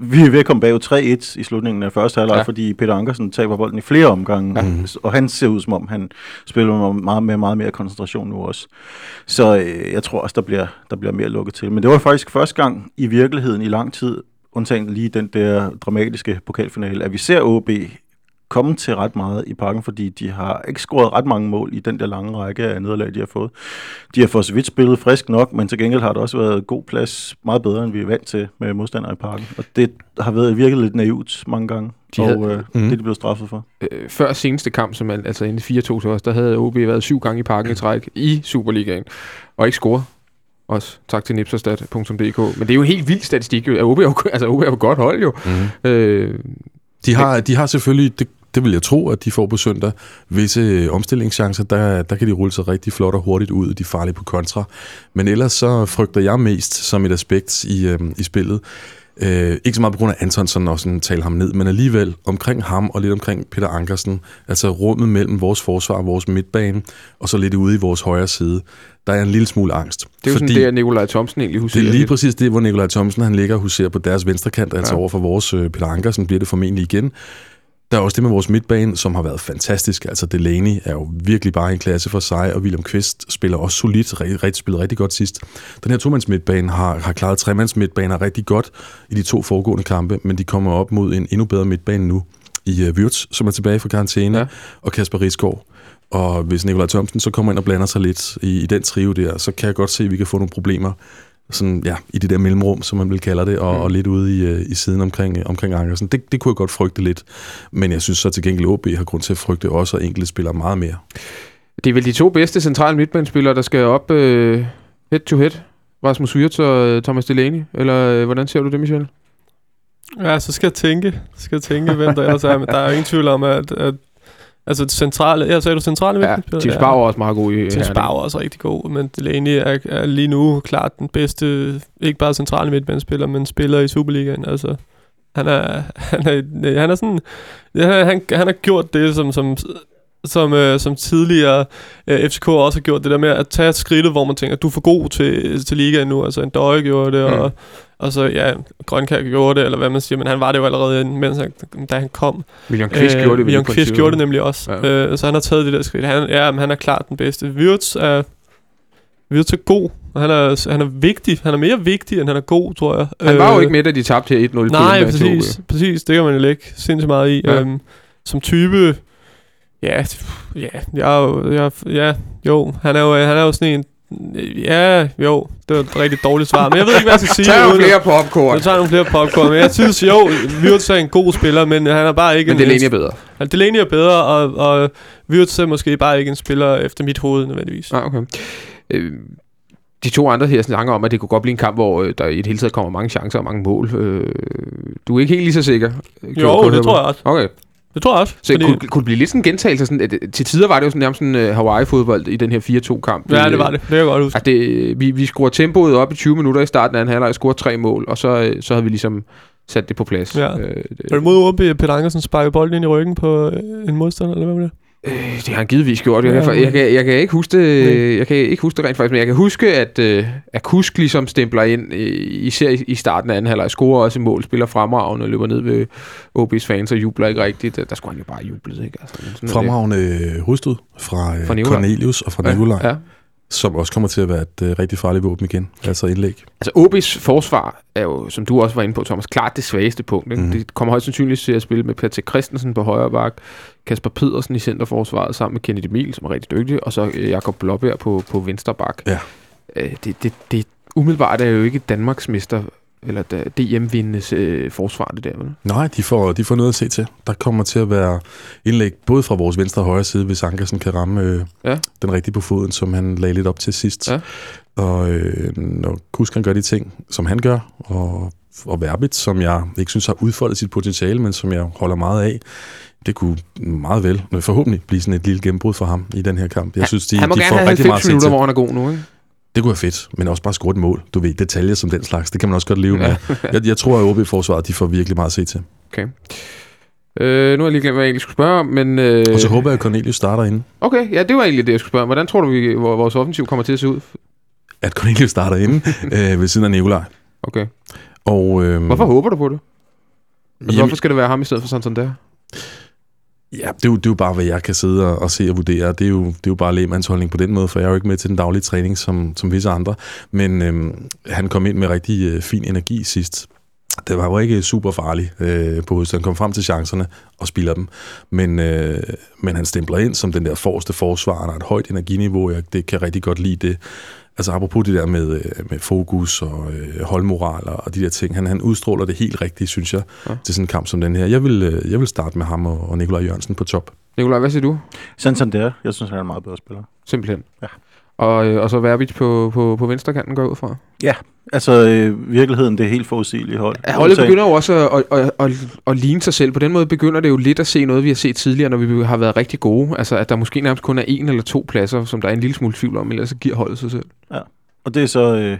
vi er ved at komme bag 3-1 i slutningen af første halvleg, ja. fordi Peter Ankersen taber bolden i flere omgange, ja. og han ser ud som om, han spiller med meget, med meget mere koncentration nu også. Så øh, jeg tror også, der bliver, der bliver mere lukket til. Men det var faktisk første gang i virkeligheden i lang tid, undtagen lige den der dramatiske pokalfinale, at vi ser OB komme til ret meget i parken, fordi de har ikke scoret ret mange mål i den der lange række af nederlag, de har fået. De har for så vidt spillet frisk nok, men til gengæld har det også været god plads, meget bedre end vi er vant til med modstandere i parken. Og det har været virkelig lidt naivt mange gange, de og havde, øh, mm. det er de blevet straffet for. Øh, før seneste kamp, som man, altså inden 4-2 til os, der havde OB været syv gange i parken i træk i Superligaen, og ikke scoret. Også tak til nipserstat.dk. Men det er jo en helt vild statistik. OB er jo, altså, OB er jo godt hold jo. Mm. Øh, de har, de har selvfølgelig, det, det vil jeg tro, at de får på søndag. Visse øh, omstillingschancer, der, der kan de rulle sig rigtig flot og hurtigt ud, de er farlige på kontra. Men ellers så frygter jeg mest som et aspekt i, øh, i spillet, Øh, ikke så meget på grund af Antonsson og sådan tale ham ned, men alligevel omkring ham og lidt omkring Peter Ankersen, altså rummet mellem vores forsvar og vores midtbane, og så lidt ude i vores højre side, der er en lille smule angst. Det er jo fordi, sådan det, Nikolaj Thomsen egentlig huserer. Det er lige præcis det, hvor Nikolaj Thomsen han ligger og huserer på deres venstre kant, altså ja. over for vores øh, Peter Ankersen bliver det formentlig igen. Der er også det med vores midtbane, som har været fantastisk. Altså Delaney er jo virkelig bare en klasse for sig, og William Kvist spiller også solidt, rigtig, spillet rigtig godt sidst. Den her tomands midtbane har, har klaret tremands midtbaner rigtig godt i de to foregående kampe, men de kommer op mod en endnu bedre midtbane nu. i uh, Wirtz, som er tilbage fra karantæne, Ja. og Kasper Risgaard. Og hvis Nikolaj Thomsen så kommer ind og blander sig lidt i, i den trio der, så kan jeg godt se, at vi kan få nogle problemer sådan, ja, i det der mellemrum, som man vil kalde det, og, Mm. og lidt ude i, øh, i siden omkring, øh, omkring Ankersen. Det, det kunne jeg godt frygte lidt. Men jeg synes så til gengæld, at OB har grund til at frygte også, at enkelte spiller meget mere. Det er vel de to bedste centrale midtbanespillere, der skal op øh, head to head. Rasmus Wirtz og øh, Thomas Delaney. Eller øh, hvordan ser du det, Michel? Ja, så skal jeg tænke, så skal jeg tænke, hvem der ellers er. Men der er jo ingen tvivl om, at, at altså det centrale, ja, sagde du centrale Ja, midtbanespiller? Tim Spar er også meget god i Tim Herning. Spar er også rigtig god, men Delaney er, er lige nu klart den bedste, ikke bare centrale midtbanespiller, men spiller i Superligaen. Altså, han er, han er, han er sådan, ja, han, han har gjort det, som, som, som, øh, som tidligere øh, FCK også har gjort, det der med at tage skridtet, hvor man tænker, du er for god til, til ligaen nu. Altså en Døje gjorde det, Mm. og, og så ja, Grønkær gjorde det, eller hvad man siger, men han var det jo allerede, mens han, da han kom. William Kvist gjorde det. William Kvist gjorde det nemlig også. Ja. Øh, så han har taget det der skridt. Han, ja, men han er klart den bedste. Wirtz er, Wirtz er god. og Han er, han er vigtig. Han er mere vigtig, end han er god, tror jeg. Han var jo Øh, ikke med, da de tabte her 1-0. på Nej, præcis, præcis. Det kan man jo lægge sindssygt meget i. Ja. Øhm, som type... Ja, ja, jeg, jo- jeg, ja, jo, han er jo, han er jo sådan en... Ja, jo, det var et rigtig dårligt svar, men jeg ved ikke, hvad jeg skal sige. Tag nogle flere popcorn. Jeg tager nogle flere popcorn, men jeg synes jo, Wirtz er en god spiller, men han er bare ikke Men en... Delaney er bedre. Han, Delaney er bedre, og, og Wirtz er måske bare ikke en spiller efter mit hoved, nødvendigvis. Ah, okay. Øh, de to andre her snakker om, at det kunne godt blive en kamp, hvor øh, der i det hele taget kommer mange chancer og mange mål. Øh, du er ikke helt lige så sikker? øh, Jo, det tror jeg også. Okay. Det tror jeg også. Så fordi... kunne, kunne det blive lidt sådan en gentagelse? Sådan, at, øh, til tider var det jo sådan, nærmest sådan uh, Hawaii-fodbold i den her 4-2-kamp. ja, det var det. Det kan jeg godt huske. At det, vi, vi skruer tempoet op i 20 minutter i starten af en halvleg, scorer tre mål, og så, øh, så havde vi ligesom sat det på plads. Ja. Øh, Er det mod OB, Peter Ankersen sparkede bolden ind i ryggen på øh, en modstander, eller hvad var det? Øh, det har han givetvis gjort. Jeg, kan, jeg, kan, jeg kan ikke huske det, jeg kan ikke huske det rent faktisk, men jeg kan huske, at, øh, at Kusk ligesom stempler ind, øh, især i, i starten af anden halvleg, scorer også i mål, spiller fremragende og løber ned ved OB's fans og jubler ikke rigtigt. Der skulle han jo bare juble, ikke? Altså. Fremragende øh, hovedstød fra, Fra fra. Cornelius og fra Nikolaj, Ja, ja. Som også kommer til at være et øh, rigtig farligt våben igen. Altså indlæg. Altså OB's forsvar er jo, som du også var inde på, Thomas, klart det svageste punkt. Ikke? Mm. Det kommer højst sandsynligt til at spille med Patrick Christensen på højre bak, Kasper Pedersen i centerforsvaret sammen med Kennedy Emil, som er rigtig dygtig, og så øh, Jakob Blåbjerg på, på venstre bak. Ja. Øh, det, det, det, umiddelbart er jo ikke Danmarks mester eller DM-vindendes øh, forsvar, det der, vel? Nej, de får, de får noget at se til. Der kommer til at være indlæg både fra vores venstre og højre side, hvis Ankersen kan ramme øh, Ja. den rigtige på foden, som han lagde lidt op til sidst. Ja. Og øh, når Kusk han gør de ting, som han gør, og, og Verbit, som jeg ikke synes har udfoldet sit potentiale, men som jeg holder meget af, det kunne meget vel, forhåbentlig, blive sådan et lille gennembrud for ham i den her kamp. Jeg synes, de, han må de gerne får have rigtig meget 90 at se minutter, hvor han er god nu, ikke? Det kunne være fedt, men også bare score et mål. Du ved, detaljer som den slags, det kan man også godt leve Ja. med. Jeg, jeg tror, at OB-forsvaret, de får virkelig meget at se til. Øh, nu har jeg lige glemt, hvad jeg egentlig skulle spørge om, men... Øh, Og så håber jeg, at Cornelius starter inde. Okay, ja, det var egentlig det, jeg skulle spørge om. Hvordan tror du, vi, vores offensiv kommer til at se ud? At Cornelius starter inde øh, ved siden af Nikolaj. Okay. Og, øh, Hvorfor håber du på det? Altså, Jamen- hvorfor skal det være ham i stedet for Santander? Ja, det er, jo, det er jo bare, hvad jeg kan sidde og, og se og vurdere. Det er, jo, det er jo bare lægemandsholdning på den måde, for jeg er jo ikke med til den daglige træning som, som visse andre. Men øhm, han kom ind med rigtig øh, fin energi sidst. Det var jo ikke super farligt øh, på hovedstaden. Han kom frem til chancerne og spiller dem. Men, øh, men han stempler ind som den der forreste forsvarer. Der har et højt energiniveau. Jeg det kan rigtig godt lide det. Altså apropos det der med, øh, med fokus og øh, holdmoral og, og de der ting. Han, han udstråler det helt rigtigt, synes jeg, Ja. til sådan en kamp som den her. Jeg vil, øh, jeg vil starte med ham og, og Nikolaj Jørgensen på top. Nikolaj, hvad siger du? Santander, jeg synes, han er en meget bedre spiller. Simpelthen. Ja. Og, øh, og så Verbit på, på, på venstre kanten går ud fra. Altså, øh, virkeligheden, det er helt forudsigeligt hold. Ja, Holdet begynder jo også at, at, at, at, at ligne sig selv. På den måde begynder det jo lidt at se noget, vi har set tidligere, når vi har været rigtig gode. Altså, at der måske nærmest kun er en eller to pladser, som der er en lille smule tvivl om, ellers så giver holdet sig selv. Og det er så øh,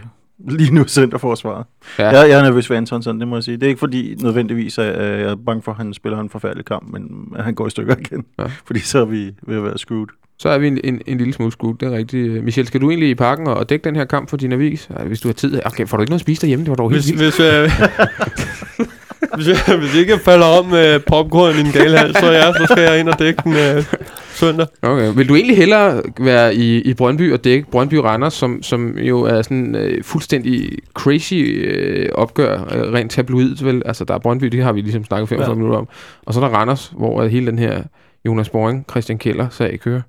lige nu centerforsvaret. Ja. Ja. Jeg, jeg er nervøs ved Antonsson, det må jeg sige. Det er ikke fordi nødvendigvis, at jeg er bange for, at han spiller en forfærdelig kamp, men at han går i stykker igen. Ja. Fordi så er vi ved at være screwed. Så er vi en, en, en lille smule skudt, det er rigtigt. Michel, skal du egentlig i parken og, og dække den her kamp for din avis? Ej, hvis du har tid. Okay, får du ikke noget at spise derhjemme? Det var dog helt Hvis, vildt. hvis, jeg, hvis, jeg, hvis jeg ikke falder om med popcorn i min galehals, så, ja, så skal jeg ind og dække den. Øh, søndag. Okay. Vil du egentlig hellere være i, i Brøndby og dække Brøndby Randers, som, som jo er sådan øh, fuldstændig crazy øh, opgør, øh, rent tabloidt, vel? Altså, der er Brøndby, det har vi ligesom snakket 45 Ja. minutter om. Og så er der Randers, hvor øh, hele den her Jonas Boring, Christian Keller sag kører.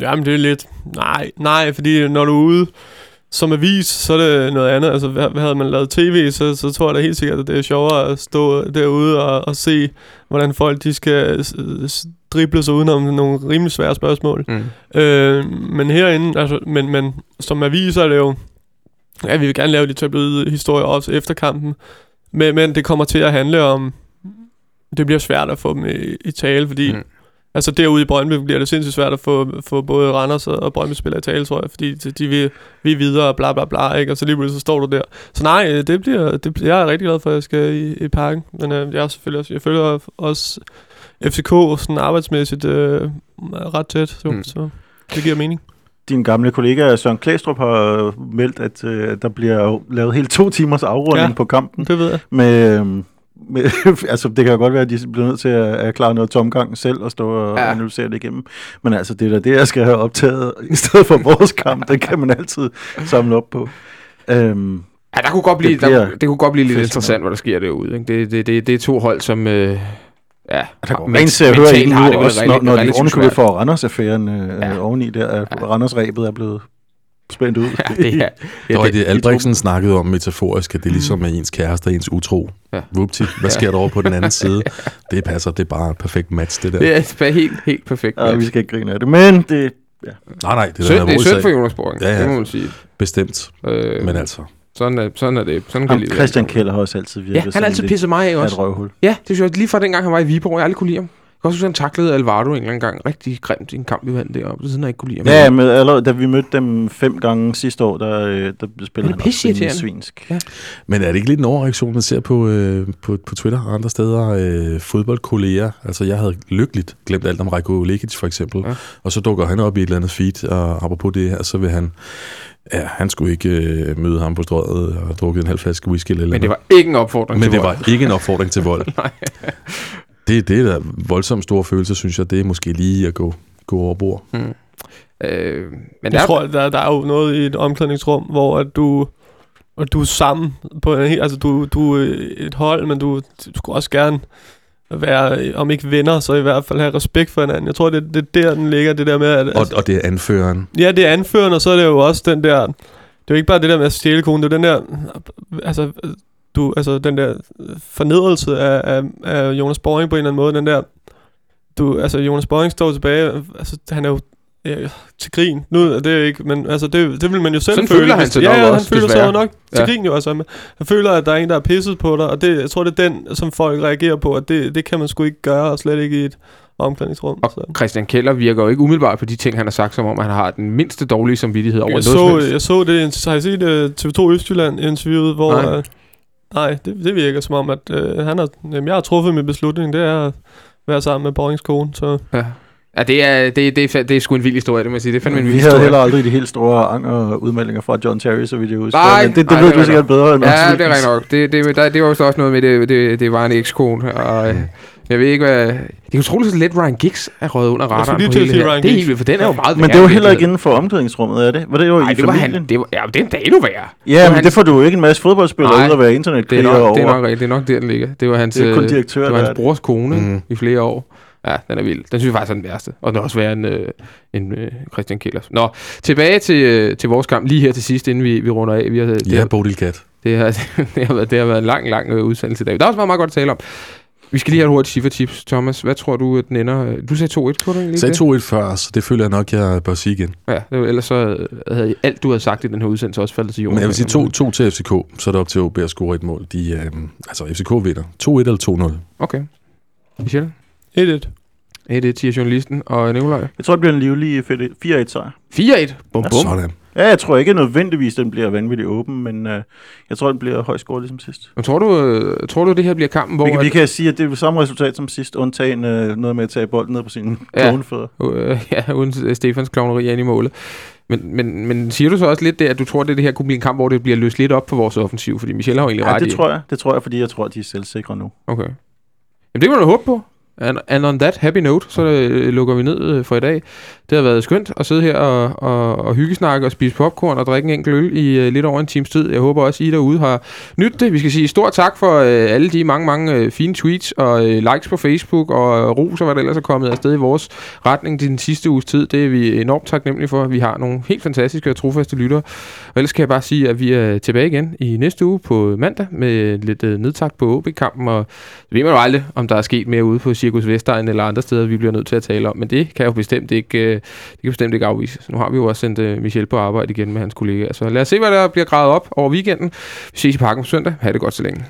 Jamen, det er lidt... Nej, nej, fordi når du er ude som avis, så er det noget andet. Altså, hvad, hvad havde man lavet tv, så, så tror jeg da helt sikkert, at det er sjovere at stå derude og, og se, hvordan folk de skal drible sig udenom nogle rimelig svære spørgsmål. Mm. Øh, men herinde, altså, men, men som avis er det jo, ja, vi vil gerne lave de tabloide historier også efter kampen, men, men det kommer til at handle om, det bliver svært at få dem i, i tale, fordi Mm. Altså derude i Brøndby bliver det sindssygt svært at få, få både Randers og Brøndby spillere i tale, tror jeg, fordi de, de vil, vi er videre og bla bla bla, ikke? og så lige pludselig så står du der. Så nej, øh, det bliver, det, bliver- jeg er rigtig glad for, at jeg skal i, i parken, men øh, jeg er selvfølgelig også, jeg følger også FCK sådan arbejdsmæssigt øh, ret tæt, så, Mm. så det giver mening. Din gamle kollega Søren Klæstrup har meldt, at øh, der bliver lavet helt to timers afrunding. Ja. på kampen. Det ved jeg. Med, øh, med, altså, det kan jo godt være, at de bliver nødt til at, at klare noget tomgang selv og stå og ja. Analysere det igennem. Men altså, det er da det, jeg skal have optaget i stedet for vores kamp. Det kan man altid samle op på. Øhm, Ja, der kunne godt blive, Det der, det kunne godt blive lidt interessant, hvad der sker derude. Ikke? Det, det, det, det er to hold, som... Øh, ja, der går rent til at høre en nu også, når, når de ovenikøbet får Randers-affæren øh, Ja. oveni der, at ja. Randers-rebet er blevet spændt ud. Ja, det er... Ja, Ja, det, det, det Albrechtsen snakkede om metaforisk, at det ligesom er ens kæreste og ens utro. Ja. Ja. Vupti, hvad sker der over på den anden side? Det passer, det er bare et perfekt match, det der. det er bare helt, helt perfekt. Ja, vi skal ikke grine af det, men det... Nej, nej, det er Synd, en det er synd for. Jonas Boring, Ja, ja. det må man sige. Bestemt, Øh, men altså. sådan, er, sådan er det. Sådan kan det. Christian Keller har også altid virket Ja, han har altid pisset mig af af også. et røvhul. Ja, det synes jeg lige fra dengang han var i Viborg. Jeg aldrig kunne lide ham. Jeg kan også huske, han taklede Alvaro en eller anden gang. Rigtig grimt i en kamp, vi vandt deroppe. Siden jeg ikke kunne lide ham. Ja, men allerede, da vi mødte dem fem gange sidste år, der, øh, der spillede Han også rimelig svinsk. Ja. Men er det ikke lidt en overreaktion, man ser på, øh, på, på Twitter og andre steder? Øh, fodboldkolleger. Altså, jeg havde lykkeligt glemt alt om Rajko Lekic, for eksempel. Ja. Og så dukker han op i et eller andet feed, og apropos det her, så vil han... Ja, han skulle ikke øh, møde ham på strøget og drukke en halv flaske whisky eller Men det var ikke en opfordring Men til det vold. var ikke en opfordring til vold. Nej. Det, det er da voldsomt store følelser, synes jeg. Det er måske lige at gå, gå over bord. Øh, men Jeg der, tror, der, der er jo noget i et omklædningsrum, hvor at du, at du er sammen på en, helt- altså du, du er et hold, men du, du skulle også gerne være, om ikke venner, så i hvert fald have respekt for hinanden. Jeg tror, det, det er der, den ligger, det der med, at... Og, og det er anføreren. Ja, det er anføreren, og så er det jo også den der... Det er jo ikke bare det der med at stjæle konen, det er den der... Altså, du, altså den der fornedrelse af, af, af Jonas Boring på en eller anden måde, den der... Du, altså, Jonas Boring står tilbage, altså, han er jo ja, til grin. Nu er det ikke, men altså, det, det vil man jo selv Sådan føle. føler han sig ja, nok ja, han også, føler sig jo nok til Ja. grin jo, altså. men Han føler, at der er en, der er pisset på dig, og det, jeg tror, det er den, som folk reagerer på, at det, det kan man sgu ikke gøre, og slet ikke i et omklædningsrum. Så. og Christian Keller virker jo ikke umiddelbart på de ting, han har sagt, som om han har den mindste dårlige samvittighed over Jeg noget så, jeg så det, har I set uh, TV2 Østjylland interviewet, hvor... Nej, uh, nej det, det virker som om, at uh, han har, jamen, jeg har truffet min beslutning, det er at være sammen med Borings kone, så... Ja. Ja, det er, det, det, er, det er sgu en vild historie, det må jeg sige. Det er fandme en vild Vi havde historie. heller aldrig de helt store anger udmeldinger fra John Terry, så vidt jeg husker. Nej, Men det, det nej, ved det du er sikkert bedre end Ja, det er rigtigt nok. Det, det, der, det var jo så også noget med, det, det, det var en ekskone. Og, øh, jeg ved ikke, hvad... Det er utroligt, så let Ryan Giggs er røget under radaren på hele her. Det er helt vildt, for den er jo meget Men det var heller ikke inden for omklædningsrummet, er det? Var det jo Nej, i det var han. Det var, ja, det er da endnu værre. Ja, men hans- det får du jo ikke en masse fodboldspillere ud at være Det er, internetkriger nok, over. det, er nok, rigtigt. det er nok der, den ligger. Det var hans, Det er kun øh, det var der hans brors kone mm. i flere år. Ja, den er vild. Den synes jeg faktisk er den værste. Og den er også værre end, øh, end øh, Christian Kjellers. Nå, tilbage til, øh, til vores kamp lige her til sidst, inden vi, vi runder af. Vi har, det, Ja, Bodil Kat. det, har, det, har været, det har været en lang, lang øh, udsendelse i dag. Der er også meget, meget godt at tale om. Vi skal lige have et hurtigt Schiffer-tips. Thomas, hvad tror du, at den ender? Du sagde 2-1, kunne du egentlig Jeg sagde ikke 2-1 før, så det føler jeg nok, jeg bør sige igen. Ja, det var, ellers så øh, havde alt, du havde sagt i den her udsendelse, også faldet til jorden. Men jeg vil sige 2 to til FCK, så er det op til OB at score et mål. De, øh, altså FCK vinder. 2-1 eller 2-0. Okay. Michel? 1-1. 1-1, siger journalisten. Og Nikolaj? Jeg tror, det bliver en livlig 4-1 sejr. 4-1. Bum, bum. Sådan. Ja, jeg tror ikke nødvendigvis, den bliver vanvittigt åben, men øh, jeg tror, den bliver højt scoret ligesom sidst. Men tror du, øh, tror du, det her bliver kampen, hvor... Vi, kan- vi kan sige, at det er samme resultat som sidst, undtagen øh, noget med at tage bolden ned på sine Ja. ja. klovnefødder. Øh, ja, uden øh, Stefans klovneri ind i målet. Men, men, men siger du så også lidt det, at du tror, at det her kunne blive en kamp, hvor det bliver løst lidt op på vores offensiv? Fordi Michel har jo egentlig Ja, ret det i. tror jeg. Det tror jeg, fordi jeg tror, at de er selvsikre nu. Okay. Jamen det må du håbe på. And, and on that happy note, så øh, lukker vi ned øh, for i dag. Det har været skønt at sidde her og, og, og hyggesnakke og spise popcorn og drikke en enkelt øl i øh, lidt over en times tid. Jeg håber også, I derude har nydt det. Vi skal sige stort tak for øh, alle de mange, mange øh, fine tweets og øh, likes på Facebook og øh, ros og hvad der ellers er kommet afsted i vores retning den sidste uges tid. Det er vi enormt taknemmelige for. Vi har nogle helt fantastiske og trofaste lyttere. Og ellers kan jeg bare sige, at vi er tilbage igen i næste uge på mandag med lidt øh, nedtakt på OB-kampen. Og det ved man jo aldrig, om der er sket mere ude på Cirkus Vestegn eller andre steder, vi bliver nødt til at tale om. Men det kan jeg jo bestemt ikke, øh, Øh, det kan bestemt ikke afvises. Nu har vi jo også sendt øh, Michel på arbejde igen med hans kollega. Så lad os se, hvad der bliver gravet op over weekenden. Vi ses i parken på søndag. Ha' det godt så længe.